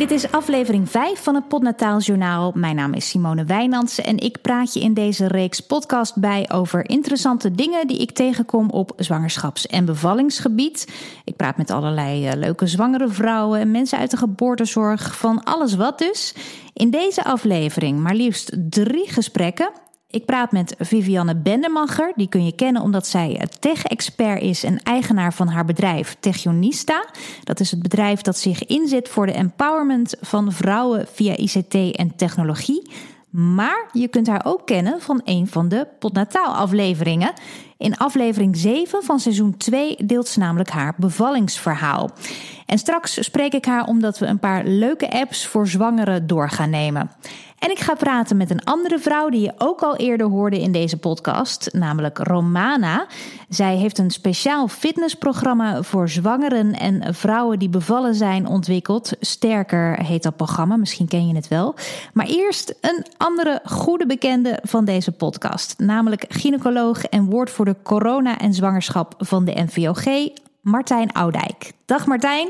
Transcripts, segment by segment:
dit is aflevering 5 van het Podnataal Journaal. Mijn naam is Simone Wijnands en ik praat je in deze reeks podcast bij over interessante dingen die ik tegenkom op zwangerschaps- en bevallingsgebied. Ik praat met allerlei eh, leuke zwangere vrouwen en mensen uit de geboortezorg, van alles wat dus. In deze aflevering maar liefst drie gesprekken. Ik praat met Vivianne Bendemacher. Die kun je kennen omdat zij tech-expert is en eigenaar van haar bedrijf Techionista. Dat is het bedrijf dat zich inzet voor de empowerment van vrouwen via ICT en technologie. Maar je kunt haar ook kennen van een van de Podnataal afleveringen. In aflevering 7 van seizoen 2 deelt ze namelijk haar bevallingsverhaal. En straks spreek ik haar omdat we een paar leuke apps voor zwangeren door gaan nemen. En ik ga praten met een andere vrouw die je ook al eerder hoorde in deze podcast, namelijk Romana. Zij heeft een speciaal fitnessprogramma voor zwangeren en vrouwen die bevallen zijn ontwikkeld. Sterker heet dat programma, misschien ken je het wel. Maar eerst een andere goede bekende van deze podcast, namelijk gynaecoloog en woordvoerder corona en zwangerschap van de NVOG, Martijn Oudijk. Dag Martijn.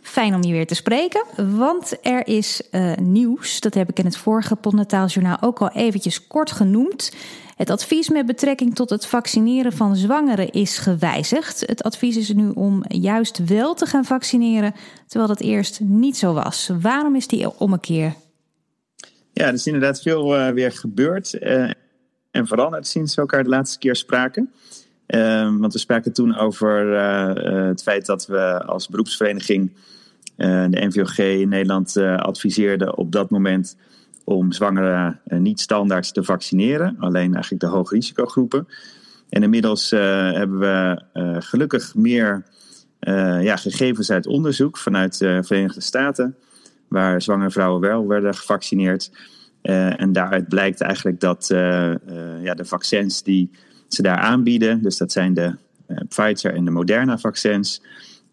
Fijn om je weer te spreken, want er is uh, nieuws. Dat heb ik in het vorige Podnataaljournaal ook al eventjes kort genoemd. Het advies met betrekking tot het vaccineren van zwangeren is gewijzigd. Het advies is nu om juist wel te gaan vaccineren, terwijl dat eerst niet zo was. Waarom is die ommekeer? Ja, er is inderdaad veel uh, weer gebeurd uh, en veranderd sinds we elkaar de laatste keer spraken. Ehm, want we spraken toen over uh, het feit dat we als beroepsvereniging uh, de NVOG in Nederland adviseerden op dat moment om zwangeren niet standaard te vaccineren, alleen eigenlijk de hoge risicogroepen. En inmiddels hebben we gelukkig meer ja, gegevens uit onderzoek vanuit de Verenigde Staten, waar zwangere vrouwen wel werden gevaccineerd. en daaruit blijkt eigenlijk dat ja, de vaccins die ze daar aanbieden. Dus dat zijn de uh, Pfizer en de Moderna vaccins.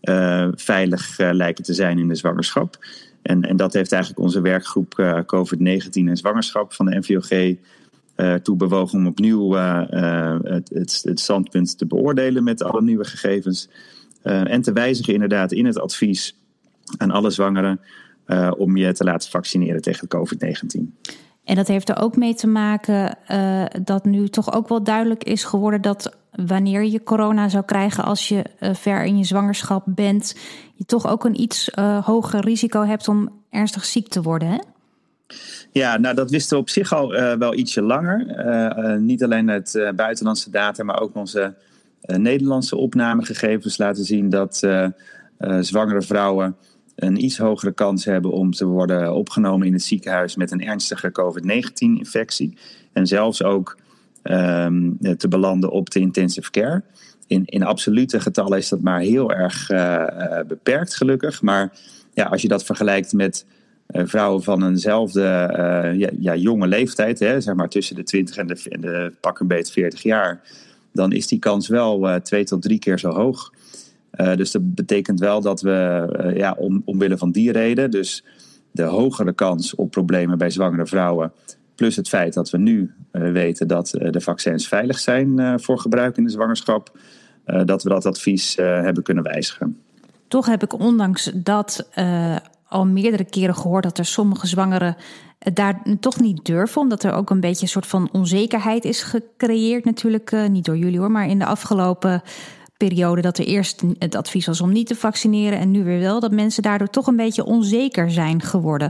Uh, veilig uh, lijken te zijn in de zwangerschap. En, en dat heeft eigenlijk onze werkgroep COVID-19 en zwangerschap van de NVOG toe bewogen om opnieuw het, het, het, standpunt te beoordelen met alle nieuwe gegevens. en te wijzigen inderdaad in het advies aan alle zwangeren om je te laten vaccineren tegen COVID-19. En dat heeft er ook mee te maken uh, dat nu toch ook wel duidelijk is geworden dat wanneer je corona zou krijgen als je uh, ver in je zwangerschap bent, je toch ook een iets uh, hoger risico hebt om ernstig ziek te worden. Hè? Ja, nou dat wisten we op zich al wel ietsje langer. niet alleen uit buitenlandse data, maar ook onze Nederlandse opnamegegevens laten zien dat zwangere vrouwen een iets hogere kans hebben om te worden opgenomen in het ziekenhuis met een ernstige COVID-19-infectie. En zelfs ook um, te belanden op de intensive care. In, in absolute getallen is dat maar heel erg uh, beperkt, gelukkig. Maar ja, als je dat vergelijkt met uh, vrouwen van eenzelfde ja, jonge leeftijd, hè, zeg maar tussen de 20 en de, en de pak een beet 40 jaar, dan is die kans wel twee tot drie keer zo hoog. Uh, dus dat betekent wel dat we, uh, ja, om, omwille van die reden, dus de hogere kans op problemen bij zwangere vrouwen, plus het feit dat we nu uh, weten dat de vaccins veilig zijn voor gebruik in de zwangerschap, dat we dat advies hebben kunnen wijzigen. Toch heb ik ondanks dat al meerdere keren gehoord dat er sommige zwangeren daar toch niet durven, omdat er ook een beetje een soort van onzekerheid is gecreëerd, natuurlijk niet door jullie hoor, maar in de afgelopen periode dat er eerst het advies was om niet te vaccineren en nu weer wel, dat mensen daardoor toch een beetje onzeker zijn geworden.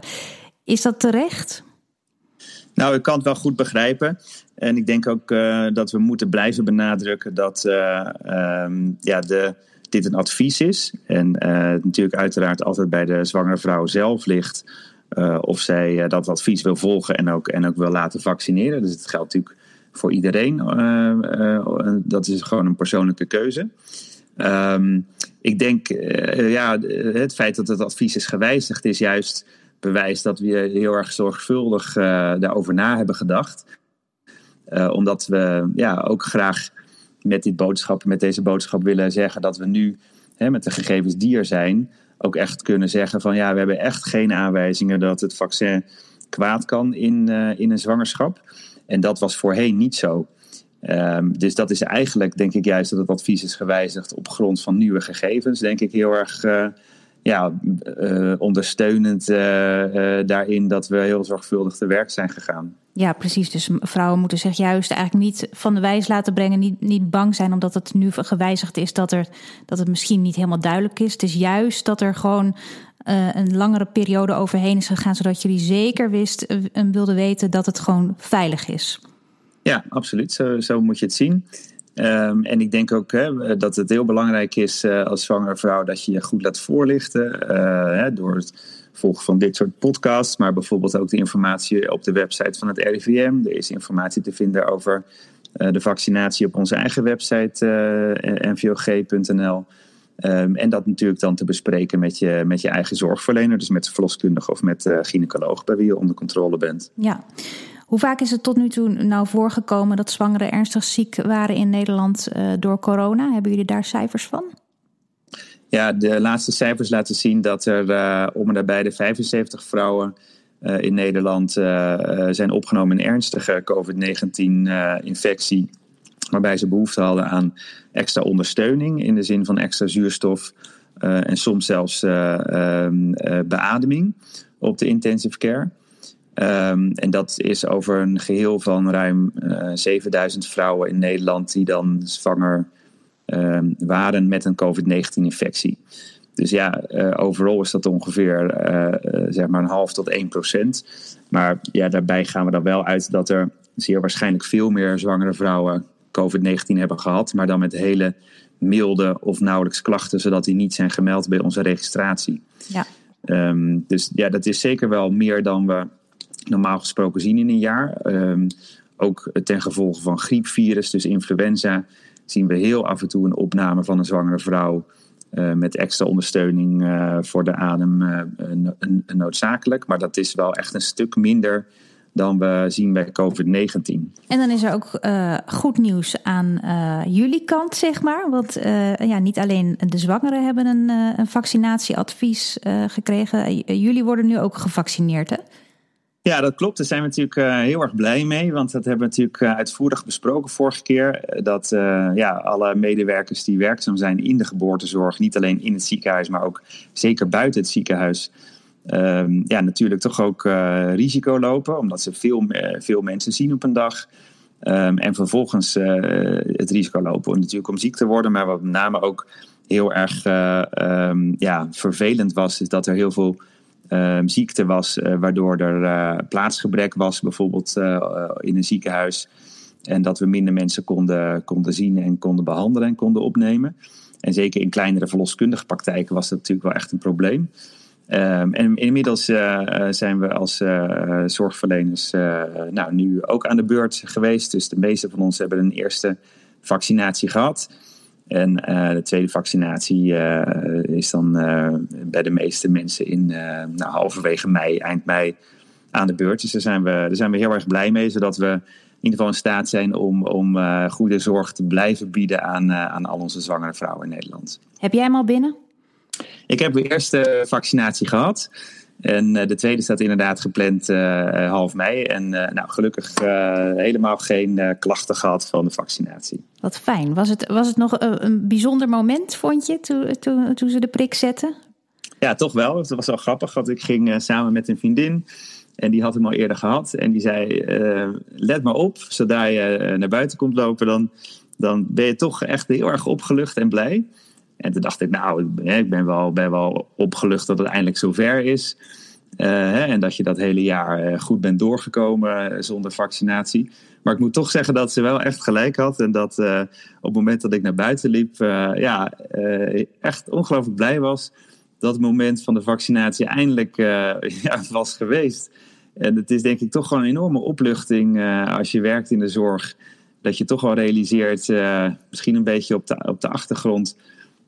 Is dat terecht? Nou, ik kan het wel goed begrijpen. En ik denk ook uh, dat we moeten blijven benadrukken dat uh, um, ja, de, dit een advies is. En uh, natuurlijk uiteraard altijd bij de zwangere vrouw zelf ligt of zij dat advies wil volgen en ook, en ook wil laten vaccineren. Dus het geldt natuurlijk voor iedereen. Eh, eh, dat is gewoon een persoonlijke keuze. Um, ik denk, ja, het feit dat het advies is gewijzigd is juist bewijs dat we heel erg zorgvuldig daarover na hebben gedacht. Omdat we ja, ook graag met, dit boodschap, met deze boodschap willen zeggen dat we nu hè, met de gegevens die er zijn, ook echt kunnen zeggen van ja, we hebben echt geen aanwijzingen dat het vaccin kwaad kan in, in een zwangerschap. En dat was voorheen niet zo. Um, dus dat is eigenlijk, denk ik, juist dat het advies is gewijzigd op grond van nieuwe gegevens. Denk ik heel erg, uh, ja, ondersteunend daarin dat we heel zorgvuldig te werk zijn gegaan. Ja, precies. Dus vrouwen moeten zich juist eigenlijk niet van de wijs laten brengen. Niet, niet bang zijn omdat het nu gewijzigd is dat, er, dat het misschien niet helemaal duidelijk is. Het is juist dat er gewoon uh, een langere periode overheen is gegaan. Zodat jullie zeker wist en wilden weten dat het gewoon veilig is. Ja, absoluut. Zo, zo moet je het zien. Um, en ik denk ook hè, dat het heel belangrijk is uh, als zwangere vrouw dat je je goed laat voorlichten. Uh, hè, door het volgen van dit soort podcasts, maar bijvoorbeeld ook de informatie op de website van het RIVM. Er is informatie te vinden over uh, de vaccinatie op onze eigen website nvog.nl. Um, en dat natuurlijk dan te bespreken met je, met je eigen zorgverlener, dus met de verloskundige of met de gynaecoloog bij wie je onder controle bent. Ja. Hoe vaak is het tot nu toe nou voorgekomen dat zwangeren ernstig ziek waren in Nederland uh, door corona? Hebben jullie daar cijfers van? Ja, de laatste cijfers laten zien dat er uh, om en nabij de 75 vrouwen uh, in Nederland zijn opgenomen in ernstige COVID-19-infectie. Waarbij ze behoefte hadden aan extra ondersteuning in de zin van extra zuurstof en soms zelfs ehm, beademing op de intensive care. Um, en dat is over een geheel van ruim uh, 7000 vrouwen in Nederland die dan zwanger um, waren met een COVID-19-infectie. Dus ja, overal is dat ongeveer zeg maar een half tot 1 procent. Maar ja, daarbij gaan we dan wel uit dat er zeer waarschijnlijk veel meer zwangere vrouwen COVID-19 hebben gehad, maar dan met hele milde of nauwelijks klachten, zodat die niet zijn gemeld bij onze registratie. Ja. Um, dus ja, dat is zeker wel meer dan we normaal gesproken zien in een jaar. Um, ook ten gevolge van griepvirus, dus influenza, zien we heel af en toe een opname van een zwangere vrouw uh, met extra ondersteuning uh, voor de adem uh, noodzakelijk. Maar dat is wel echt een stuk minder dan we zien bij COVID-19. En dan is er ook uh, goed nieuws aan uh, jullie kant, zeg maar. Want uh, ja, niet alleen de zwangeren hebben een, een vaccinatieadvies gekregen. jullie worden nu ook gevaccineerd, hè? Ja, dat klopt. Daar zijn we natuurlijk heel erg blij mee. Want dat hebben we natuurlijk uitvoerig besproken vorige keer. Dat uh, ja, alle medewerkers die werkzaam zijn in de geboortezorg, niet alleen in het ziekenhuis, maar ook zeker buiten het ziekenhuis, ehm, ja, natuurlijk toch ook risico lopen. Omdat ze veel, veel mensen zien op een dag. Um, en vervolgens het risico lopen om natuurlijk om ziek te worden. Maar wat met name ook heel erg um, ja, vervelend was, is dat er heel veel ziekte was, waardoor er plaatsgebrek was, bijvoorbeeld in een ziekenhuis. En dat we minder mensen konden, konden zien en konden behandelen en konden opnemen. En zeker in kleinere verloskundige praktijken was dat natuurlijk wel echt een probleem. Um, en inmiddels zijn we als zorgverleners nou, nu ook aan de beurt geweest. Dus de meeste van ons hebben een eerste vaccinatie gehad. En de tweede vaccinatie is dan bij de meeste mensen in nou, halverwege mei, eind mei aan de beurt. Dus daar zijn, we, daar zijn we heel erg blij mee, zodat we in ieder geval in staat zijn om, om goede zorg te blijven bieden aan, aan al onze zwangere vrouwen in Nederland. Heb jij hem al binnen? Ik heb de eerste vaccinatie gehad. En uh, de tweede staat inderdaad gepland uh, half mei. En uh, nou, gelukkig helemaal geen klachten gehad van de vaccinatie. Wat fijn. Was het, was het nog een, een bijzonder moment, vond je, toen, toen, toen ze de prik zetten? Ja, toch wel. Het was wel grappig, want ik ging samen met een vriendin. En die had hem al eerder gehad. En die zei, let maar op, zodra je naar buiten komt lopen... dan, dan ben je toch echt heel erg opgelucht en blij... En toen dacht ik, nou, ik ben wel, ben wel opgelucht dat het eindelijk zover is. Uh, en dat je dat hele jaar eh, goed bent doorgekomen eh, zonder vaccinatie. Maar ik moet toch zeggen dat ze wel echt gelijk had. En dat op het moment dat ik naar buiten liep, ja, echt ongelooflijk blij was dat het moment van de vaccinatie eindelijk ja, was geweest. En het is denk ik toch gewoon een enorme opluchting als je werkt in de zorg. Dat je toch wel realiseert, misschien een beetje op de, op de achtergrond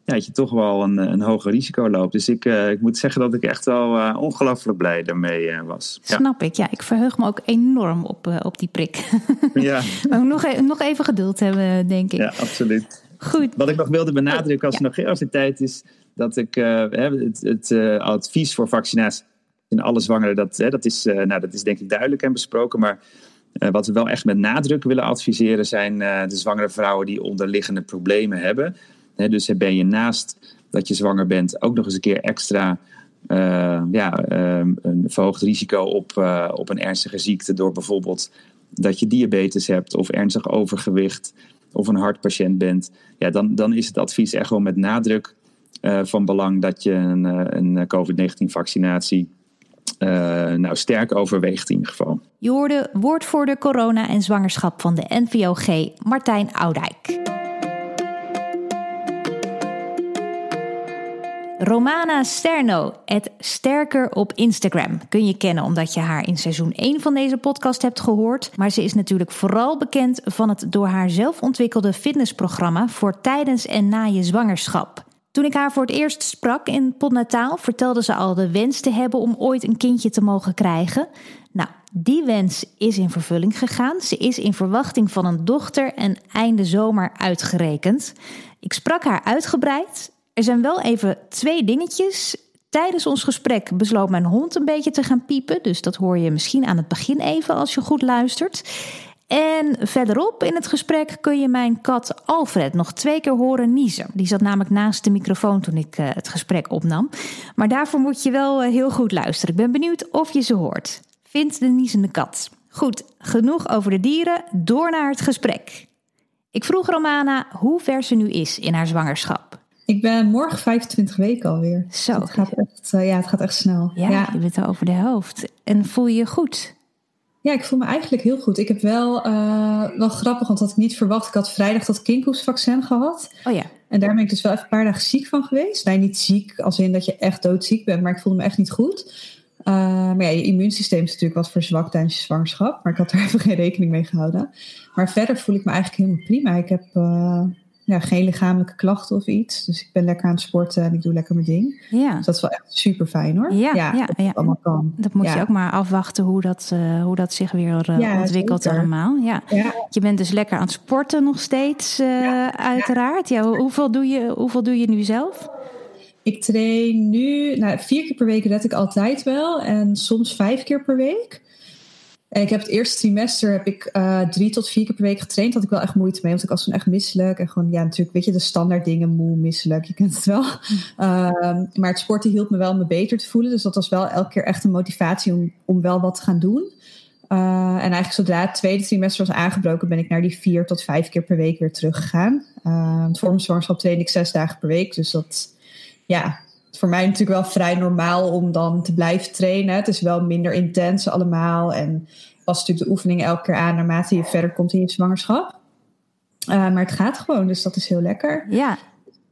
ja, dat je toch wel een, een hoger risico loopt. Dus ik, uh, ik moet zeggen dat ik echt wel uh, ongelooflijk blij daarmee uh, was. Snap ik, ja. Ik verheug me ook enorm op, op die prik. ja. Maar nog, e nog even geduld hebben, denk ik. Ja, absoluut. Goed. Wat ik nog wilde benadrukken als ja. er nog als er tijd is, dat ik het, het advies voor vaccinatie in alle zwangeren, dat, dat, is, nou, dat is denk ik duidelijk en besproken. Maar wat we wel echt met nadruk willen adviseren zijn de zwangere vrouwen die onderliggende problemen hebben dus ben je naast dat je zwanger bent, ook nog eens een keer extra ja, een verhoogd risico op, op een ernstige ziekte door bijvoorbeeld dat je diabetes hebt of ernstig overgewicht of een hartpatiënt bent, ja, dan, dan is het advies echt wel met nadruk uh, van belang dat je een, een COVID-19-vaccinatie uh, nou, sterk overweegt in ieder geval. Je hoorde woordvoerder corona en zwangerschap van de NVOG, Martijn Oudijk. Romana Sterno, het Sterker op Instagram. Kun je kennen omdat je haar in seizoen 1 van deze podcast hebt gehoord. Maar ze is natuurlijk vooral bekend van het door haar zelf ontwikkelde fitnessprogramma voor tijdens en na je zwangerschap. Toen ik haar voor het eerst sprak in Podnataal, vertelde ze al de wens te hebben om ooit een kindje te mogen krijgen. Nou, die wens is in vervulling gegaan. Ze is in verwachting van een dochter en einde zomer uitgerekend. Ik sprak haar uitgebreid. Er zijn wel even twee dingetjes. Tijdens ons gesprek besloot mijn hond een beetje te gaan piepen. Dus dat hoor je misschien aan het begin even als je goed luistert. En verderop in het gesprek kun je mijn kat Alfred nog twee keer horen niezen. Die zat namelijk naast de microfoon toen ik uh, het gesprek opnam. Maar daarvoor moet je wel uh, heel goed luisteren. Ik ben benieuwd of je ze hoort. Vind de niezende kat. Goed, genoeg over de dieren. Door naar het gesprek. Ik vroeg Romana hoe ver ze nu is in haar zwangerschap. Ik ben morgen 25 weken alweer. Zo. het gaat echt, uh, ja, het gaat echt snel. Ja, ja, je bent al over de helft. En voel je je goed? Ja, ik voel me eigenlijk heel goed. Ik heb wel, uh, wel grappig, want dat had ik niet verwacht. Ik had vrijdag dat kinkhoestvaccin gehad. Oh ja. En daar ben ik dus wel even een paar dagen ziek van geweest. Nee, niet ziek als in dat je echt doodziek bent, maar ik voelde me echt niet goed. Uh, maar ja, je immuunsysteem is natuurlijk wat verzwakt tijdens je zwangerschap. Maar ik had er even geen rekening mee gehouden. Maar verder voel ik me eigenlijk helemaal prima. Ik heb ja, geen lichamelijke klachten of iets. Dus ik ben lekker aan het sporten en ik doe lekker mijn ding. Ja. Dus dat is wel echt super fijn hoor. Ja, ja, ja, dat ja. allemaal kan. Dat moet je ook maar afwachten hoe dat, uh, hoe dat zich weer uh, Ja, ontwikkelt zeker. allemaal. Ja. Je bent dus lekker aan het sporten nog steeds, uh, uiteraard. Ja, hoe- hoeveel, doe je, hoeveel doe je nu zelf? Ik train nu, nou, vier keer per week red ik altijd wel. En soms vijf keer per week. En ik heb het eerste trimester heb ik eh, drie tot vier keer per week getraind. Had ik wel echt moeite mee, want ik was toen echt misselijk. En gewoon, ja, natuurlijk, weet je, de standaard dingen, moe, misselijk, je kent het wel. Ehm, maar het sporten hielp me wel om me beter te voelen. Dus dat was wel elke keer echt een motivatie om, om wel wat te gaan doen. Uh, en eigenlijk zodra het tweede trimester was aangebroken, ben ik naar die vier tot vijf keer per week weer teruggegaan. Uh, voor mijn zwangerschap train ik zes dagen per week. Dus dat, ja, voor mij natuurlijk wel vrij normaal om dan te blijven trainen. Het is wel minder intens allemaal. En pas natuurlijk de oefeningen elke keer aan naarmate je verder komt in je zwangerschap. Uh, maar het gaat gewoon, dus dat is heel lekker. Ja.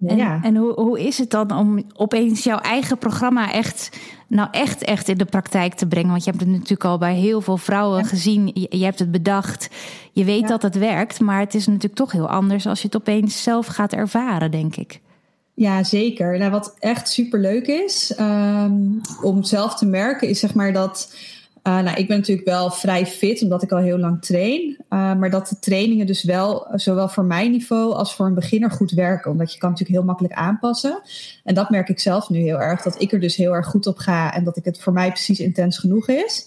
En, ja. en hoe, hoe is het dan om opeens jouw eigen programma echt, nou echt, echt in de praktijk te brengen? Want je hebt het natuurlijk al bij heel veel vrouwen Ja. gezien. Je, je hebt het bedacht. Je weet Ja. dat het werkt. Maar het is natuurlijk toch heel anders als je het opeens zelf gaat ervaren, denk ik. Ja, zeker. Nou, wat echt super leuk is um, om zelf te merken, is zeg maar dat. Uh, nou, ik ben natuurlijk wel vrij fit, omdat ik al heel lang train. Uh, maar dat de trainingen dus wel, zowel voor mijn niveau als voor een beginner goed werken. Omdat je kan natuurlijk heel makkelijk aanpassen. En dat merk ik zelf nu heel erg. Dat ik er dus heel erg goed op ga en dat ik het voor mij precies intens genoeg is.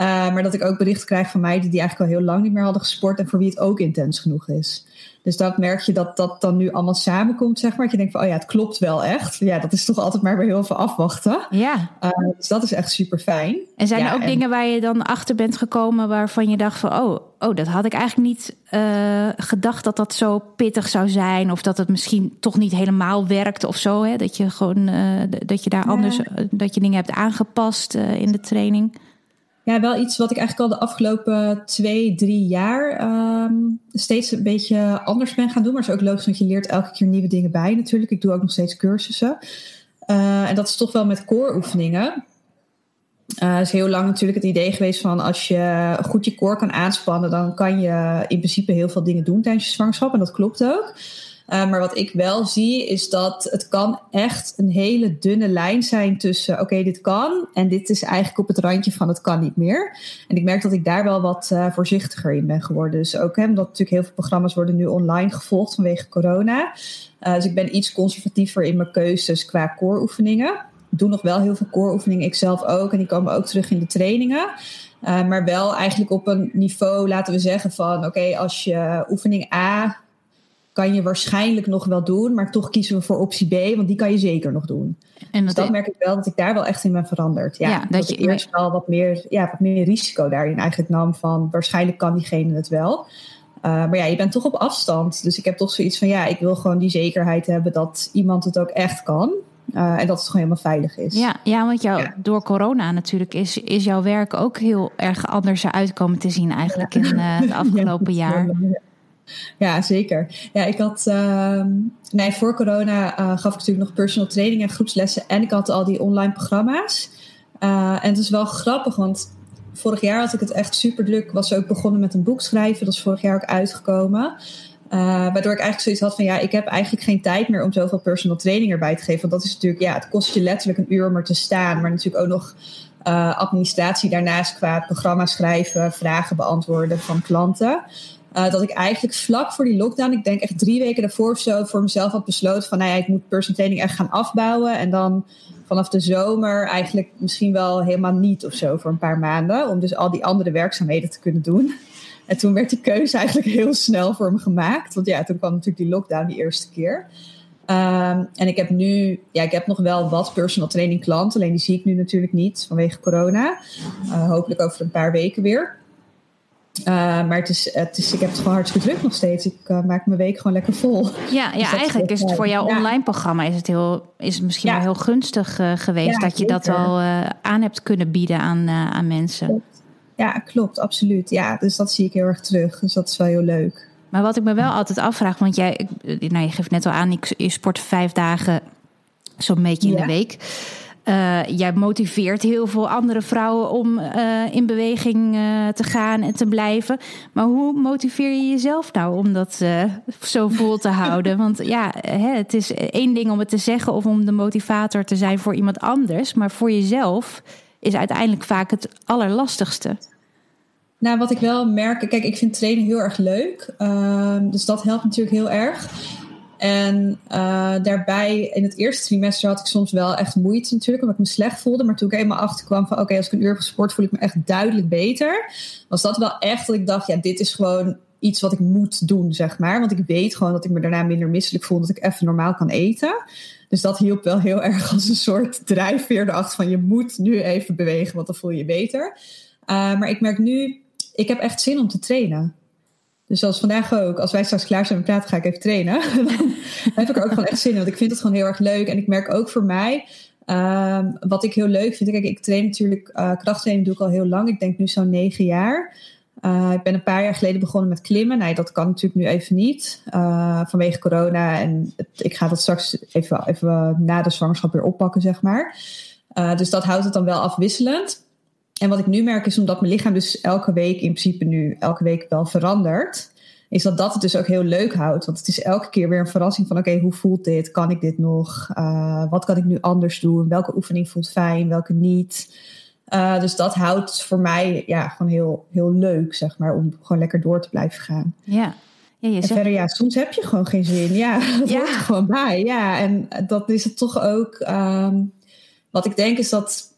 Uh, maar dat ik ook berichten krijg van mij die, die eigenlijk al heel lang niet meer hadden gesport. En voor wie het ook intens genoeg is. Dus dat merk je dat dat dan nu allemaal samenkomt, zeg maar. Dat je denkt van, oh ja, het klopt wel echt. Ja, dat is toch altijd maar weer heel veel afwachten. Ja. Uh, dus dat is echt super fijn. En zijn ja, er ook en... dingen waar je dan achter bent gekomen waarvan je dacht van, oh, oh dat had ik eigenlijk niet uh, gedacht dat dat zo pittig zou zijn. Of dat het misschien toch niet helemaal werkt of zo. Hè? Dat je gewoon, uh, dat je daar anders, dat je dingen hebt aangepast in de training. Ja, wel iets wat ik eigenlijk al de afgelopen twee, drie jaar um, steeds een beetje anders ben gaan doen. Maar het is ook logisch, want je leert elke keer nieuwe dingen bij natuurlijk. Ik doe ook nog steeds cursussen. Uh, en dat is toch wel met core-oefeningen. Uh, is heel lang natuurlijk het idee geweest van als je goed je core kan aanspannen, dan kan je in principe heel veel dingen doen tijdens je zwangerschap. En dat klopt ook. Uh, maar wat ik wel zie is dat het kan echt een hele dunne lijn zijn tussen oké, dit kan en dit is eigenlijk op het randje van het kan niet meer. En ik merk dat ik daar wel wat uh, voorzichtiger in ben geworden. Dus ook hè, omdat natuurlijk heel veel programma's worden nu online gevolgd vanwege corona. Uh, dus ik ben iets conservatiever in mijn keuzes qua core oefeningen. Ik doe nog wel heel veel core oefeningen, ik zelf ook. En die komen ook terug in de trainingen. Maar wel eigenlijk op een niveau, laten we zeggen, van oké, als je oefening A kan je waarschijnlijk nog wel doen, maar toch kiezen we voor optie B, want die kan je zeker nog doen. En dat, dus dat merk ik wel dat ik daar wel echt in ben veranderd. Ja, dat, dat je eerst wel wat meer, ja, wat meer risico daarin eigenlijk nam van waarschijnlijk kan diegene het wel. Uh, maar ja, je bent toch op afstand. Dus ik heb toch zoiets van ja, ik wil gewoon die zekerheid hebben dat iemand het ook echt kan. Uh, en dat het gewoon helemaal veilig is. Ja, ja want jou, door corona natuurlijk is, is jouw werk ook heel erg anders uitkomen te zien eigenlijk in uh, het afgelopen jaar. Ja, zeker. Ja, ik had. Uh, nee, voor corona uh, gaf ik natuurlijk nog personal training en groepslessen. En ik had al die online programma's. Uh, en het is wel grappig, want vorig jaar had ik het echt super druk. Was ook begonnen met een boek schrijven. Dat is vorig jaar ook uitgekomen. Uh, waardoor ik eigenlijk zoiets had van ja, ik heb eigenlijk geen tijd meer om zoveel personal training erbij te geven. Want dat is natuurlijk, ja, het kost je letterlijk een uur om er te staan. Maar natuurlijk ook nog administratie daarnaast qua programma schrijven, vragen beantwoorden van klanten. Uh, dat ik eigenlijk vlak voor die lockdown, ik denk echt drie weken daarvoor of zo, voor mezelf had besloten van nou ik moet personal training echt gaan afbouwen. En dan vanaf de zomer eigenlijk misschien wel helemaal niet of zo voor een paar maanden. Om dus al die andere werkzaamheden te kunnen doen. En toen werd die keuze eigenlijk heel snel voor me gemaakt. Want ja, toen kwam natuurlijk die lockdown die eerste keer. Um, en ik heb nu, ja, ik heb nog wel wat personal training klanten. Alleen die zie ik nu natuurlijk niet vanwege corona. Uh, hopelijk over een paar weken weer. Uh, maar het is, het is, ik heb het gewoon hartstikke druk nog steeds. Ik uh, maak mijn week gewoon lekker vol. Ja, ja dus eigenlijk is het voor jouw online programma is het, heel, is het misschien wel heel gunstig uh, geweest dat je dat al aan hebt kunnen bieden aan, aan mensen. Ja, klopt, absoluut. Ja, dus dat zie ik heel erg terug. Dus dat is wel heel leuk. Maar wat ik me wel altijd afvraag, want jij, nou, je geeft net al aan, ik, je sport vijf dagen zo'n beetje in de week. Uh, jij motiveert heel veel andere vrouwen om uh, in beweging uh, te gaan en te blijven. Maar hoe motiveer je jezelf nou om dat zo vol te houden? Want ja, hè, het is één ding om het te zeggen of om de motivator te zijn voor iemand anders. Maar voor jezelf is uiteindelijk vaak het allerlastigste. Nou, wat ik wel merk, kijk, ik vind trainen heel erg leuk. Ehm, dus dat helpt natuurlijk heel erg. En uh, daarbij, in het eerste trimester had ik soms wel echt moeite natuurlijk, omdat ik me slecht voelde. Maar toen ik eenmaal achterkwam van, oké, als ik een uur heb gesport, voel ik me echt duidelijk beter. Was dat wel echt dat ik dacht, ja, dit is gewoon iets wat ik moet doen, zeg maar. Want ik weet gewoon dat ik me daarna minder misselijk voel, dat ik even normaal kan eten. Dus dat hielp wel heel erg als een soort drijfveer erachter van, je moet nu even bewegen, want dan voel je je beter. Uh, maar ik merk nu, ik heb echt zin om te trainen. Dus zoals vandaag ook, als wij straks klaar zijn met praten, ga ik even trainen. dan heb ik er ook gewoon echt zin in. Want ik vind het gewoon heel erg leuk. En ik merk ook voor mij, um, wat ik heel leuk vind. Kijk, ik train natuurlijk, uh, krachttraining doe ik al heel lang. Ik denk nu zo'n negen jaar. Uh, ik ben een paar jaar geleden begonnen met klimmen. Nee, dat kan natuurlijk nu even niet. Uh, vanwege corona. En ik ga dat straks even, even na de zwangerschap weer oppakken, zeg maar. dus dat houdt het dan wel afwisselend. En wat ik nu merk is omdat mijn lichaam dus elke week in principe nu elke week wel verandert. Is dat dat het dus ook heel leuk houdt. Want het is elke keer weer een verrassing van oké, hoe voelt dit? Kan ik dit nog? Uh, wat kan ik nu anders doen? Welke oefening voelt fijn? Welke niet? Uh, dus dat houdt voor mij ja, gewoon heel, heel leuk, zeg maar, om gewoon lekker door te blijven gaan. Ja. Ja, en verder, ja, soms heb je gewoon geen zin. Ja, dat ja. hoort er gewoon bij. Ja, en dat is het toch ook. Um, wat ik denk is dat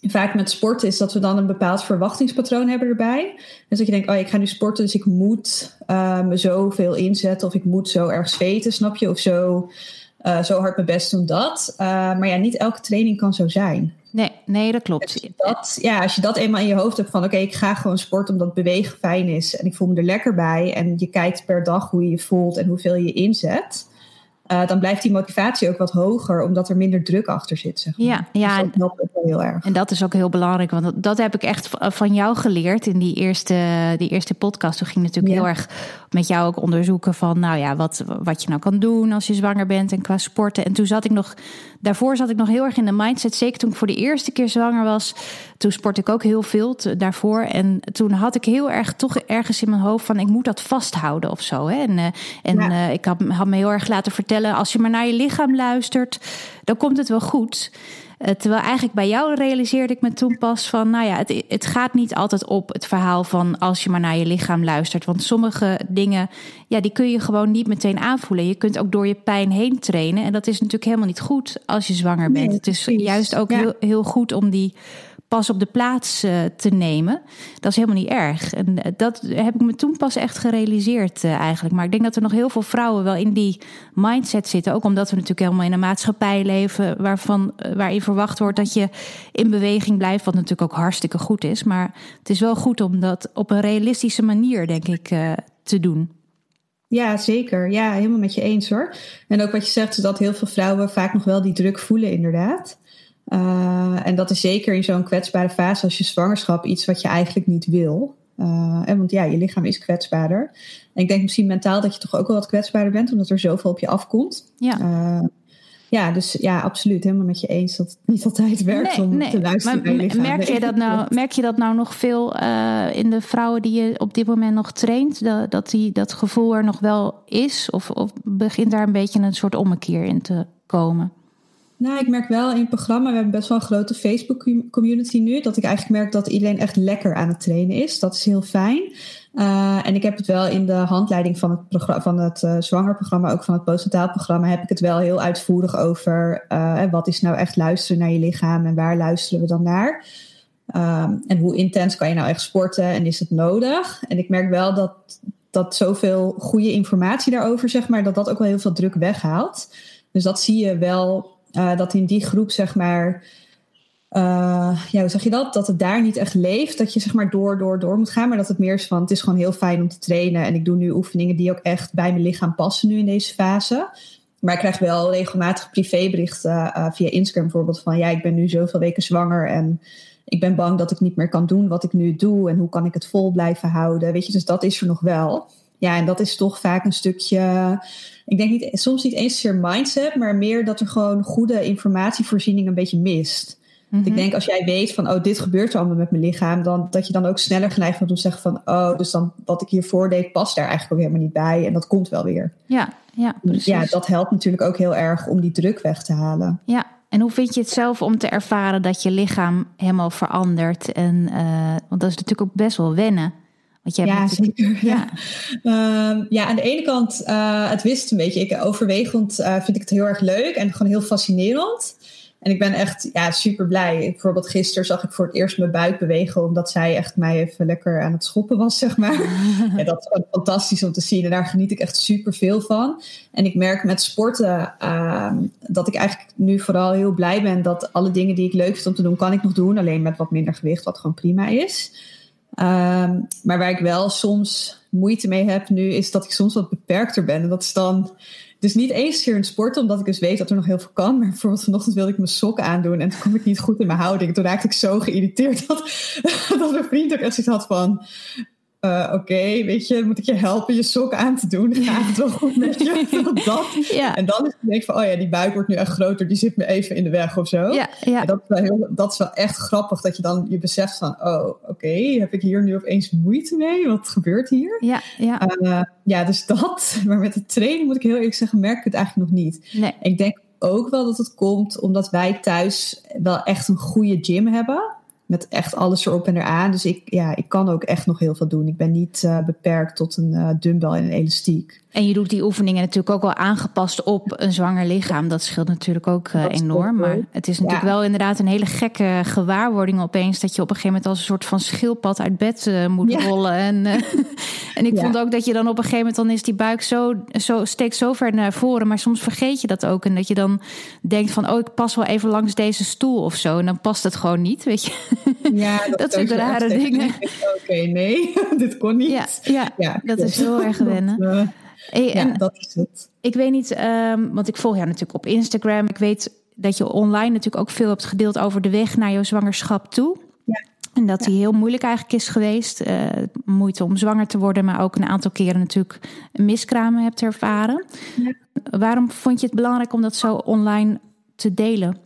vaak met sporten is dat we dan een bepaald verwachtingspatroon hebben erbij. Dus dat je denkt, oh ik ga nu sporten, dus ik moet uh, me zoveel inzetten of ik moet zo erg zweten, snap je? Of zo, uh, zo hard mijn best doen dat. Uh, maar ja, niet elke training kan zo zijn. Nee, nee, dat klopt. Als dat, ja, als je dat eenmaal in je hoofd hebt van oké, ik ga gewoon sporten omdat bewegen fijn is en ik voel me er lekker bij en je kijkt per dag hoe je je voelt en hoeveel je inzet uh, dan blijft die motivatie ook wat hoger, omdat er minder druk achter zit. Zeg maar. Ja, ja dus dat helpt ook wel heel erg. En dat is ook heel belangrijk, want dat, dat heb ik echt van jou geleerd in die eerste, die eerste podcast. Toen ging natuurlijk ja. heel erg met jou ook onderzoeken van, nou ja, wat, wat je nou kan doen als je zwanger bent en qua sporten. En toen zat ik nog, daarvoor zat ik nog heel erg in de mindset, zeker toen ik voor de eerste keer zwanger was. Toen sportte ik ook heel veel daarvoor. En toen had ik heel erg toch ergens in mijn hoofd van, ik moet dat vasthouden of zo. Hè? En, uh, en ja. uh, ik had, had me heel erg laten vertellen, als je maar naar je lichaam luistert, dan komt het wel goed. Uh, terwijl eigenlijk bij jou realiseerde ik me toen pas van, nou ja, het, het gaat niet altijd op het verhaal van als je maar naar je lichaam luistert. Want sommige dingen, ja, die kun je gewoon niet meteen aanvoelen. Je kunt ook door je pijn heen trainen. En dat is natuurlijk helemaal niet goed als je zwanger bent. Nee, het is juist ook ja. heel, heel goed om die pas op de plaats uh, te nemen. Dat is helemaal niet erg. En dat heb ik me toen pas echt gerealiseerd uh, eigenlijk. Maar ik denk dat er nog heel veel vrouwen wel in die mindset zitten. Ook omdat we natuurlijk helemaal in een maatschappij leven waarvan, waarin verwacht wordt dat je in beweging blijft. Wat natuurlijk ook hartstikke goed is. Maar het is wel goed om dat op een realistische manier, denk ik, te doen. Ja, zeker. Ja, helemaal met je eens hoor. En ook wat je zegt, dat heel veel vrouwen vaak nog wel die druk voelen, inderdaad. Uh, en dat is zeker in zo'n kwetsbare fase als je zwangerschap iets wat je eigenlijk niet wil. Uh, en want ja, je lichaam is kwetsbaarder. En ik denk misschien mentaal dat je toch ook wel wat kwetsbaarder bent, omdat er zoveel op je afkomt. Ja. Uh, ja, dus ja, absoluut. Helemaal met je eens dat het niet altijd werkt nee, om nee. te luisteren maar naar je lichaam. Merk je, dat nou, merk je dat nou nog veel uh, in de vrouwen die je op dit moment nog traint? Dat, dat, die, dat gevoel er nog wel is? Of, of begint daar een beetje een soort ommekeer in te komen? Nou, ik merk wel in het programma, we hebben best wel een grote Facebook community nu, dat ik eigenlijk merk dat iedereen echt lekker aan het trainen is. Dat is heel fijn. Uh, en ik heb het wel in de handleiding van het, van het uh, zwangerprogramma, ook van het postnataal programma, heb ik het wel heel uitvoerig over uh, wat is nou echt luisteren naar je lichaam en waar luisteren we dan naar. Um, en hoe intens kan je nou echt sporten en is het nodig? En ik merk wel dat, dat zoveel goede informatie daarover, zeg maar, dat dat ook wel heel veel druk weghaalt. Dus dat zie je wel uh, dat in die groep, zeg maar, uh, ja, hoe zeg je dat? Dat het daar niet echt leeft. Dat je zeg maar door, door, door moet gaan. Maar dat het meer is van, het is gewoon heel fijn om te trainen. En ik doe nu oefeningen die ook echt bij mijn lichaam passen nu in deze fase. Maar ik krijg wel regelmatig privéberichten uh, via Instagram bijvoorbeeld van... ja, ik ben nu zoveel weken zwanger en ik ben bang dat ik niet meer kan doen wat ik nu doe. En hoe kan ik het vol blijven houden? Weet je, dus dat is er nog wel. Ja, en dat is toch vaak een stukje ik denk niet, soms niet eens zozeer mindset, maar meer dat er gewoon goede informatievoorziening een beetje mist. Mm-hmm. Ik denk als jij weet van, oh, dit gebeurt er allemaal met mijn lichaam, dan dat je dan ook sneller geneigd bent om te zeggen van, oh, dus dan wat ik hiervoor deed past daar eigenlijk ook helemaal niet bij en dat komt wel weer. Ja, ja, precies. Ja, dat helpt natuurlijk ook heel erg om die druk weg te halen. Ja, en hoe vind je het zelf om te ervaren dat je lichaam helemaal verandert? En, uh, want dat is natuurlijk ook best wel wennen. Want jij ja, zeker. Ja. Ja. Um, ja, aan de ene kant, uh, het wist een beetje. Ik, overwegend uh, vind ik het heel erg leuk en gewoon heel fascinerend. En ik ben echt ja, super blij. Bijvoorbeeld gisteren zag ik voor het eerst mijn buik bewegen, omdat zij echt mij even lekker aan het schoppen was, zeg maar. ja, dat is fantastisch om te zien. En daar geniet ik echt super veel van. En ik merk met sporten uh, dat ik eigenlijk nu vooral heel blij ben dat alle dingen die ik leuk vind om te doen, kan ik nog doen. Alleen met wat minder gewicht, wat gewoon prima is. Um, maar waar ik wel soms moeite mee heb nu, is dat ik soms wat beperkter ben. En dat is dan dus niet eens hier in sport, omdat ik dus weet dat er nog heel veel kan. Maar bijvoorbeeld vanochtend wilde ik mijn sokken aandoen en toen kwam ik niet goed in mijn houding. Toen raakte ik zo geïrriteerd dat, mijn vriend ook echt zoiets had van... Uh, Oké, okay, weet je, moet ik je helpen je sok aan te doen? Gaat het wel goed met je? dat. Ja. En dan is het denk van, oh ja, die buik wordt nu echt groter, die zit me even in de weg of zo. Ja, ja. En dat, is wel heel, dat is wel echt grappig, dat je dan je beseft van, oh, oké, okay, heb ik hier nu opeens moeite mee? Wat gebeurt hier? Ja, ja. Uh, ja, dus dat. Maar met het trainen moet ik heel eerlijk zeggen, merk ik het eigenlijk nog niet. Nee. Ik denk ook wel dat het komt omdat wij thuis wel echt een goede gym hebben met echt alles erop en eraan. Dus ik, ja, ik kan ook echt nog heel veel doen. Ik ben niet uh, beperkt tot een uh, dumbbell en een elastiek. En je doet die oefeningen natuurlijk ook wel aangepast op een zwanger lichaam. Dat scheelt natuurlijk ook uh, enorm. Maar het is natuurlijk ja. wel inderdaad een hele gekke gewaarwording opeens... dat je op een gegeven moment als een soort van schildpad uit bed moet ja. rollen. En, en ik vond ook dat je dan op een gegeven moment... dan is die buik zo, zo, steekt zo ver naar voren. Maar soms vergeet je dat ook. En dat je dan denkt van... oh, ik pas wel even langs deze stoel of zo. En dan past het gewoon niet, weet je. Ja, dat, dat soort rare dingen. Oké, okay, nee, dit kon niet. Ja, ja, ja dat is heel erg wennen. Hey, en ja, dat is het. Ik weet niet, um, want ik volg jou natuurlijk op Instagram. Ik weet dat je online natuurlijk ook veel hebt gedeeld over de weg naar jouw zwangerschap toe. Ja. En dat die heel moeilijk eigenlijk is geweest. Uh, moeite om zwanger te worden, maar ook een aantal keren natuurlijk miskramen hebt ervaren. Ja. Waarom vond je het belangrijk om dat zo online te delen?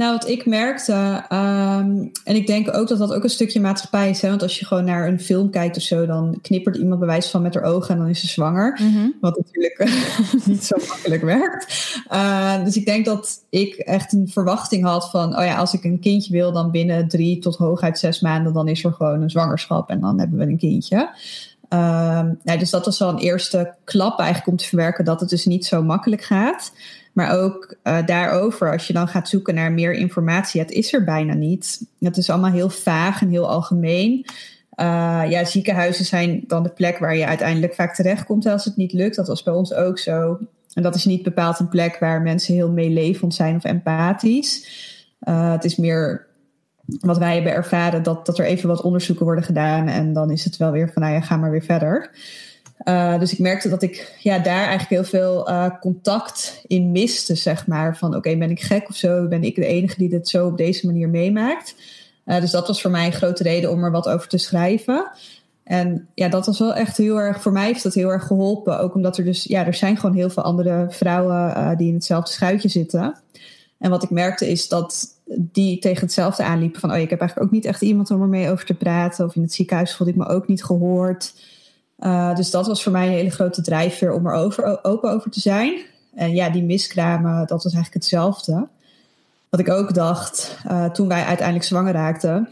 Nou, wat ik merkte, um, en ik denk ook dat dat ook een stukje maatschappij is. Hè? Want als je gewoon naar een film kijkt of zo, dan knippert iemand bewijs van met haar ogen en dan is ze zwanger. Mm-hmm. Wat natuurlijk niet zo makkelijk werkt. Uh, dus ik denk dat ik echt een verwachting had van, oh ja, als ik een kindje wil, dan binnen drie tot hooguit zes maanden, dan is er gewoon een zwangerschap en dan hebben we een kindje. Ehm, nou, dus dat was wel een eerste klap eigenlijk om te verwerken dat het dus niet zo makkelijk gaat. Maar ook uh, daarover, als je dan gaat zoeken naar meer informatie, het is er bijna niet. Het is allemaal heel vaag en heel algemeen. Uh, ja, ziekenhuizen zijn dan de plek waar je uiteindelijk vaak terechtkomt als het niet lukt. Dat was bij ons ook zo. En dat is niet bepaald een plek waar mensen heel meelevend zijn of empathisch. Uh, het is meer wat wij hebben ervaren, dat, dat er even wat onderzoeken worden gedaan. En dan is het wel weer van, nou ja, ga maar weer verder. Uh, dus ik merkte dat ik ja, daar eigenlijk heel veel uh, contact in miste, zeg maar. Van oké, ben ik gek of zo? Ben ik de enige die dit zo op deze manier meemaakt? Uh, dus dat was voor mij een grote reden om er wat over te schrijven. En ja, dat was wel echt heel erg, voor mij heeft dat heel erg geholpen. Ook omdat er dus, ja, er zijn gewoon heel veel andere vrouwen die in hetzelfde schuitje zitten. En wat ik merkte is dat die tegen hetzelfde aanliepen. Van, oh, ik heb eigenlijk ook niet echt iemand om ermee over te praten. Of in het ziekenhuis voelde ik me ook niet gehoord. Uh, dus dat was voor mij een hele grote drijfveer om er over, open over te zijn. En ja, die miskramen, dat was eigenlijk hetzelfde. Wat ik ook dacht uh, toen wij uiteindelijk zwanger raakten.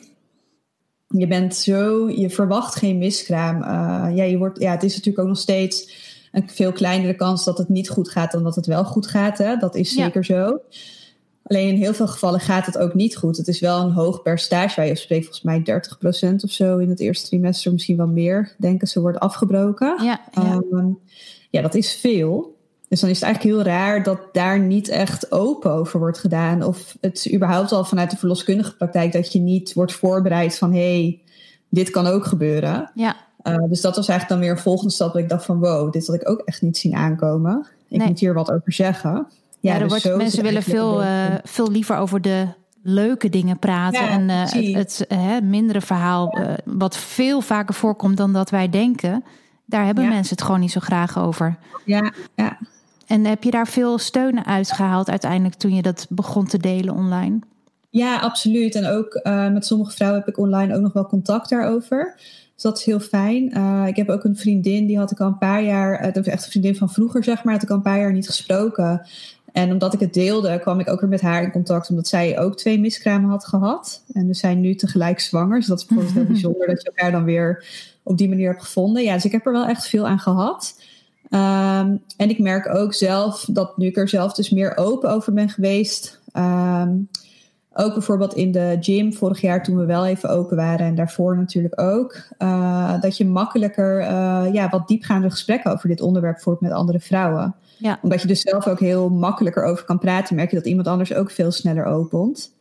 Je bent zo, je verwacht geen miskraam. Uh, ja, je wordt, ja, het is natuurlijk ook nog steeds een veel kleinere kans dat het niet goed gaat dan dat het wel goed gaat. Hè? Dat is zeker ja. zo. Alleen in heel veel gevallen gaat het ook niet goed. Het is wel een hoog percentage waar je spreekt, volgens mij 30% of zo in het eerste trimester, misschien wel meer, denken ze wordt afgebroken. Ja, ja. Um, ja, dat is veel. Dus dan is het eigenlijk heel raar dat daar niet echt open over wordt gedaan. Of het überhaupt al vanuit de verloskundige praktijk dat je niet wordt voorbereid van hé, hey, dit kan ook gebeuren. Ja. Uh, dus dat was eigenlijk dan weer een volgende stap. Dat ik dacht van wow, dit had ik ook echt niet zien aankomen. Ik nee. moet hier wat over zeggen. Ja, ja dus wordt, mensen willen veel, uh, veel liever over de leuke dingen praten. Ja, en uh, het, het mindere verhaal, uh, wat veel vaker voorkomt dan dat wij denken. Daar hebben ja. mensen het gewoon niet zo graag over. Ja, ja. En heb je daar veel steun uitgehaald uiteindelijk toen je dat begon te delen online? Ja, absoluut. En ook met sommige vrouwen heb ik online ook nog wel contact daarover. Dus dat is heel fijn. Uh, ik heb ook een vriendin, die had ik al een paar jaar, uh, echt een vriendin van vroeger, zeg maar, had ik al een paar jaar niet gesproken. En omdat ik het deelde, kwam ik ook weer met haar in contact, omdat zij ook twee miskramen had gehad. En we zijn nu tegelijk zwanger. Dus dat is bijvoorbeeld heel bijzonder dat je elkaar dan weer op die manier hebt gevonden. Ja, dus ik heb er wel echt veel aan gehad. Um, en ik merk ook zelf dat nu ik er zelf dus meer open over ben geweest. Um, ook bijvoorbeeld in de gym vorig jaar toen we wel even open waren en daarvoor natuurlijk ook. Uh, dat je makkelijker uh, ja, wat diepgaande gesprekken over dit onderwerp voert met andere vrouwen. Ja. Omdat je dus zelf ook heel makkelijker over kan praten, merk je dat iemand anders ook veel sneller opent.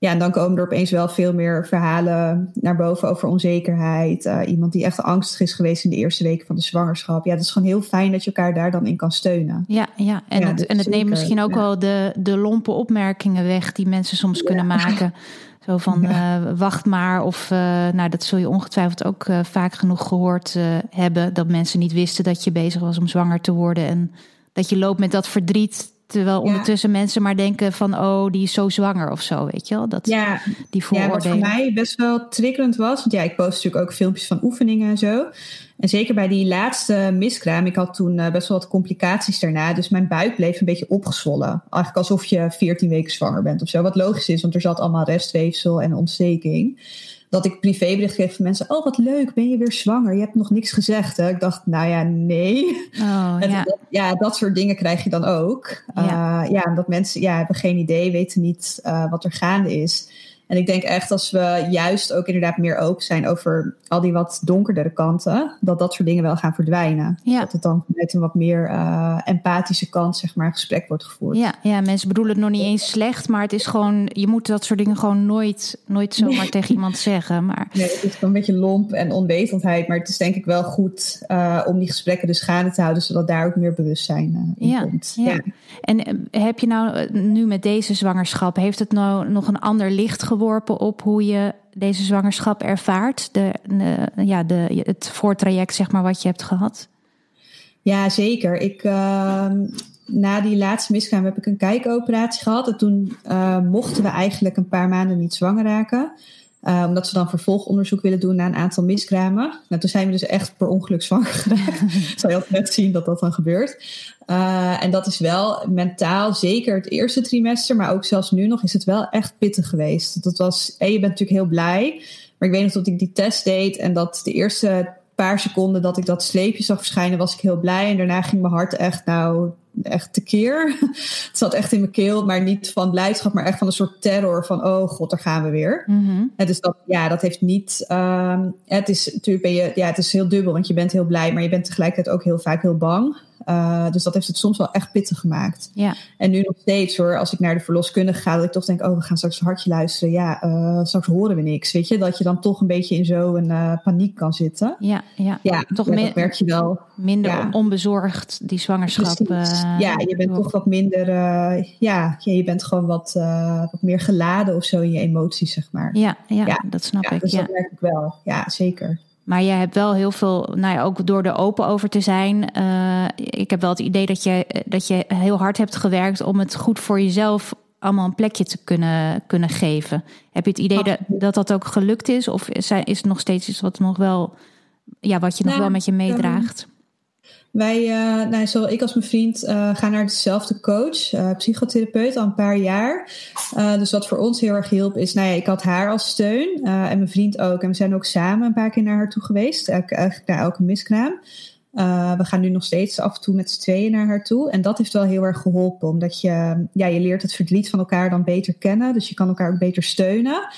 Ja, en dan komen er opeens wel veel meer verhalen naar boven over onzekerheid. Uh, iemand die echt angstig is geweest in de eerste weken van de zwangerschap. Ja, dat is gewoon heel fijn dat je elkaar daar dan in kan steunen. Ja, ja. en, ja, het, en het neemt misschien ook ja. wel de, de lompe opmerkingen weg die mensen soms ja. kunnen maken. Zo van uh, wacht maar. Of uh, nou, dat zul je ongetwijfeld ook vaak genoeg gehoord hebben. Dat mensen niet wisten dat je bezig was om zwanger te worden. En dat je loopt met dat verdriet. Terwijl ondertussen mensen maar denken van, oh, die is zo zwanger of zo, weet je wel? Dat, ja. die. Ja, wat voor mij best wel triggerend was. Want ja, ik post natuurlijk ook filmpjes van oefeningen en zo. En zeker bij die laatste miskraam, ik had toen uh, best wel wat complicaties daarna. Dus mijn buik bleef een beetje opgezwollen. Eigenlijk alsof je 14 weken zwanger bent of zo. Wat logisch is, want er zat allemaal restweefsel en ontsteking dat ik privébericht kreeg van mensen. Oh, wat leuk, ben je weer zwanger? Je hebt nog niks gezegd. Hè? Ik dacht, nou ja, nee. Oh, ja. Dat, ja, dat soort dingen krijg je dan ook. Ja, uh, ja omdat mensen ja, hebben geen idee, weten niet uh, wat er gaande is. En ik denk echt als we juist ook inderdaad meer open zijn over al die wat donkerdere kanten, dat dat soort dingen wel gaan verdwijnen. Ja. Dat het dan met een wat meer uh, empathische kant, zeg maar, gesprek wordt gevoerd. Ja, ja, mensen bedoelen het nog niet eens slecht, maar het is gewoon, je moet dat soort dingen gewoon nooit, nooit zomaar nee. tegen iemand zeggen. Maar... Nee, het is gewoon een beetje lomp en onwetendheid, maar het is denk ik wel goed uh, om die gesprekken dus gaande te houden, zodat daar ook meer bewustzijn uh, in ja, komt. Ja. ja. En heb je nou nu met deze zwangerschap, heeft het nou nog een ander licht geworden? Op hoe je deze zwangerschap ervaart? De, ja, de, het voortraject, zeg maar, wat je hebt gehad? Ja, zeker. Ik, uh, na die laatste miskraam heb ik een kijkoperatie gehad. En toen uh, mochten we eigenlijk een paar maanden niet zwanger raken. Uh, omdat ze dan vervolgonderzoek willen doen naar een aantal miskramen. Nou, toen zijn we dus echt per ongeluk zwanger geraakt. Zou je altijd net zien dat dat dan gebeurt. Uh, en dat is wel mentaal, zeker het eerste trimester, maar ook zelfs nu nog, is het wel echt pittig geweest. Dat was, en je bent natuurlijk heel blij. Maar ik weet nog dat ik die test deed en dat de eerste paar seconden dat ik dat sleepje zag verschijnen, was ik heel blij. En daarna ging mijn hart echt, nou, echt tekeer. het zat echt in mijn keel, maar niet van blijdschap, maar echt van een soort terror van, oh god, daar gaan we weer. Mhm. En dus dat, ja, dat heeft niet, ehm, het is natuurlijk ben je, ja, het is heel dubbel, want je bent heel blij, maar je bent tegelijkertijd ook heel vaak heel bang. Uh, dus dat heeft het soms wel echt pittig gemaakt. Ja. En nu nog steeds hoor, als ik naar de verloskundige ga, dat ik toch denk, oh, we gaan straks een hartje luisteren. Ja, uh, straks horen we niks. Weet je, dat je dan toch een beetje in zo'n uh, paniek kan zitten. Ja, ja. ja toch ja, meer, dat merk je wel. Minder Ja. onbezorgd, die zwangerschap. Eh, ja, je bent toch wat minder, eh, ja, je bent gewoon wat, eh, wat meer geladen of zo in je emoties, zeg maar. Ja, ja, dat snap ik. dus Ja. dat merk ik wel. Ja, zeker. Maar jij hebt wel heel veel, nou ja, ook door er open over te zijn. eh, ik heb wel het idee dat je, dat je heel hard hebt gewerkt om het goed voor jezelf allemaal een plekje te kunnen, kunnen geven. Heb je het idee dat, dat dat ook gelukt is? Of is, is het nog steeds iets wat nog wel, ja, wat je nog Nou, wel met je meedraagt? Wij, eh, nou, zowel ik als mijn vriend, eh, gaan naar dezelfde coach, eh, psychotherapeut, al een paar jaar. Dus wat voor ons heel erg hielp is, nou ja, ik had haar als steun en mijn vriend ook. En we zijn ook samen een paar keer naar haar toe geweest, eigenlijk naar elke miskraam. We gaan nu nog steeds af en toe met z'n tweeën naar haar toe. En dat heeft wel heel erg geholpen, omdat je, ja, je leert het verdriet van elkaar dan beter kennen. Dus je kan elkaar ook beter steunen.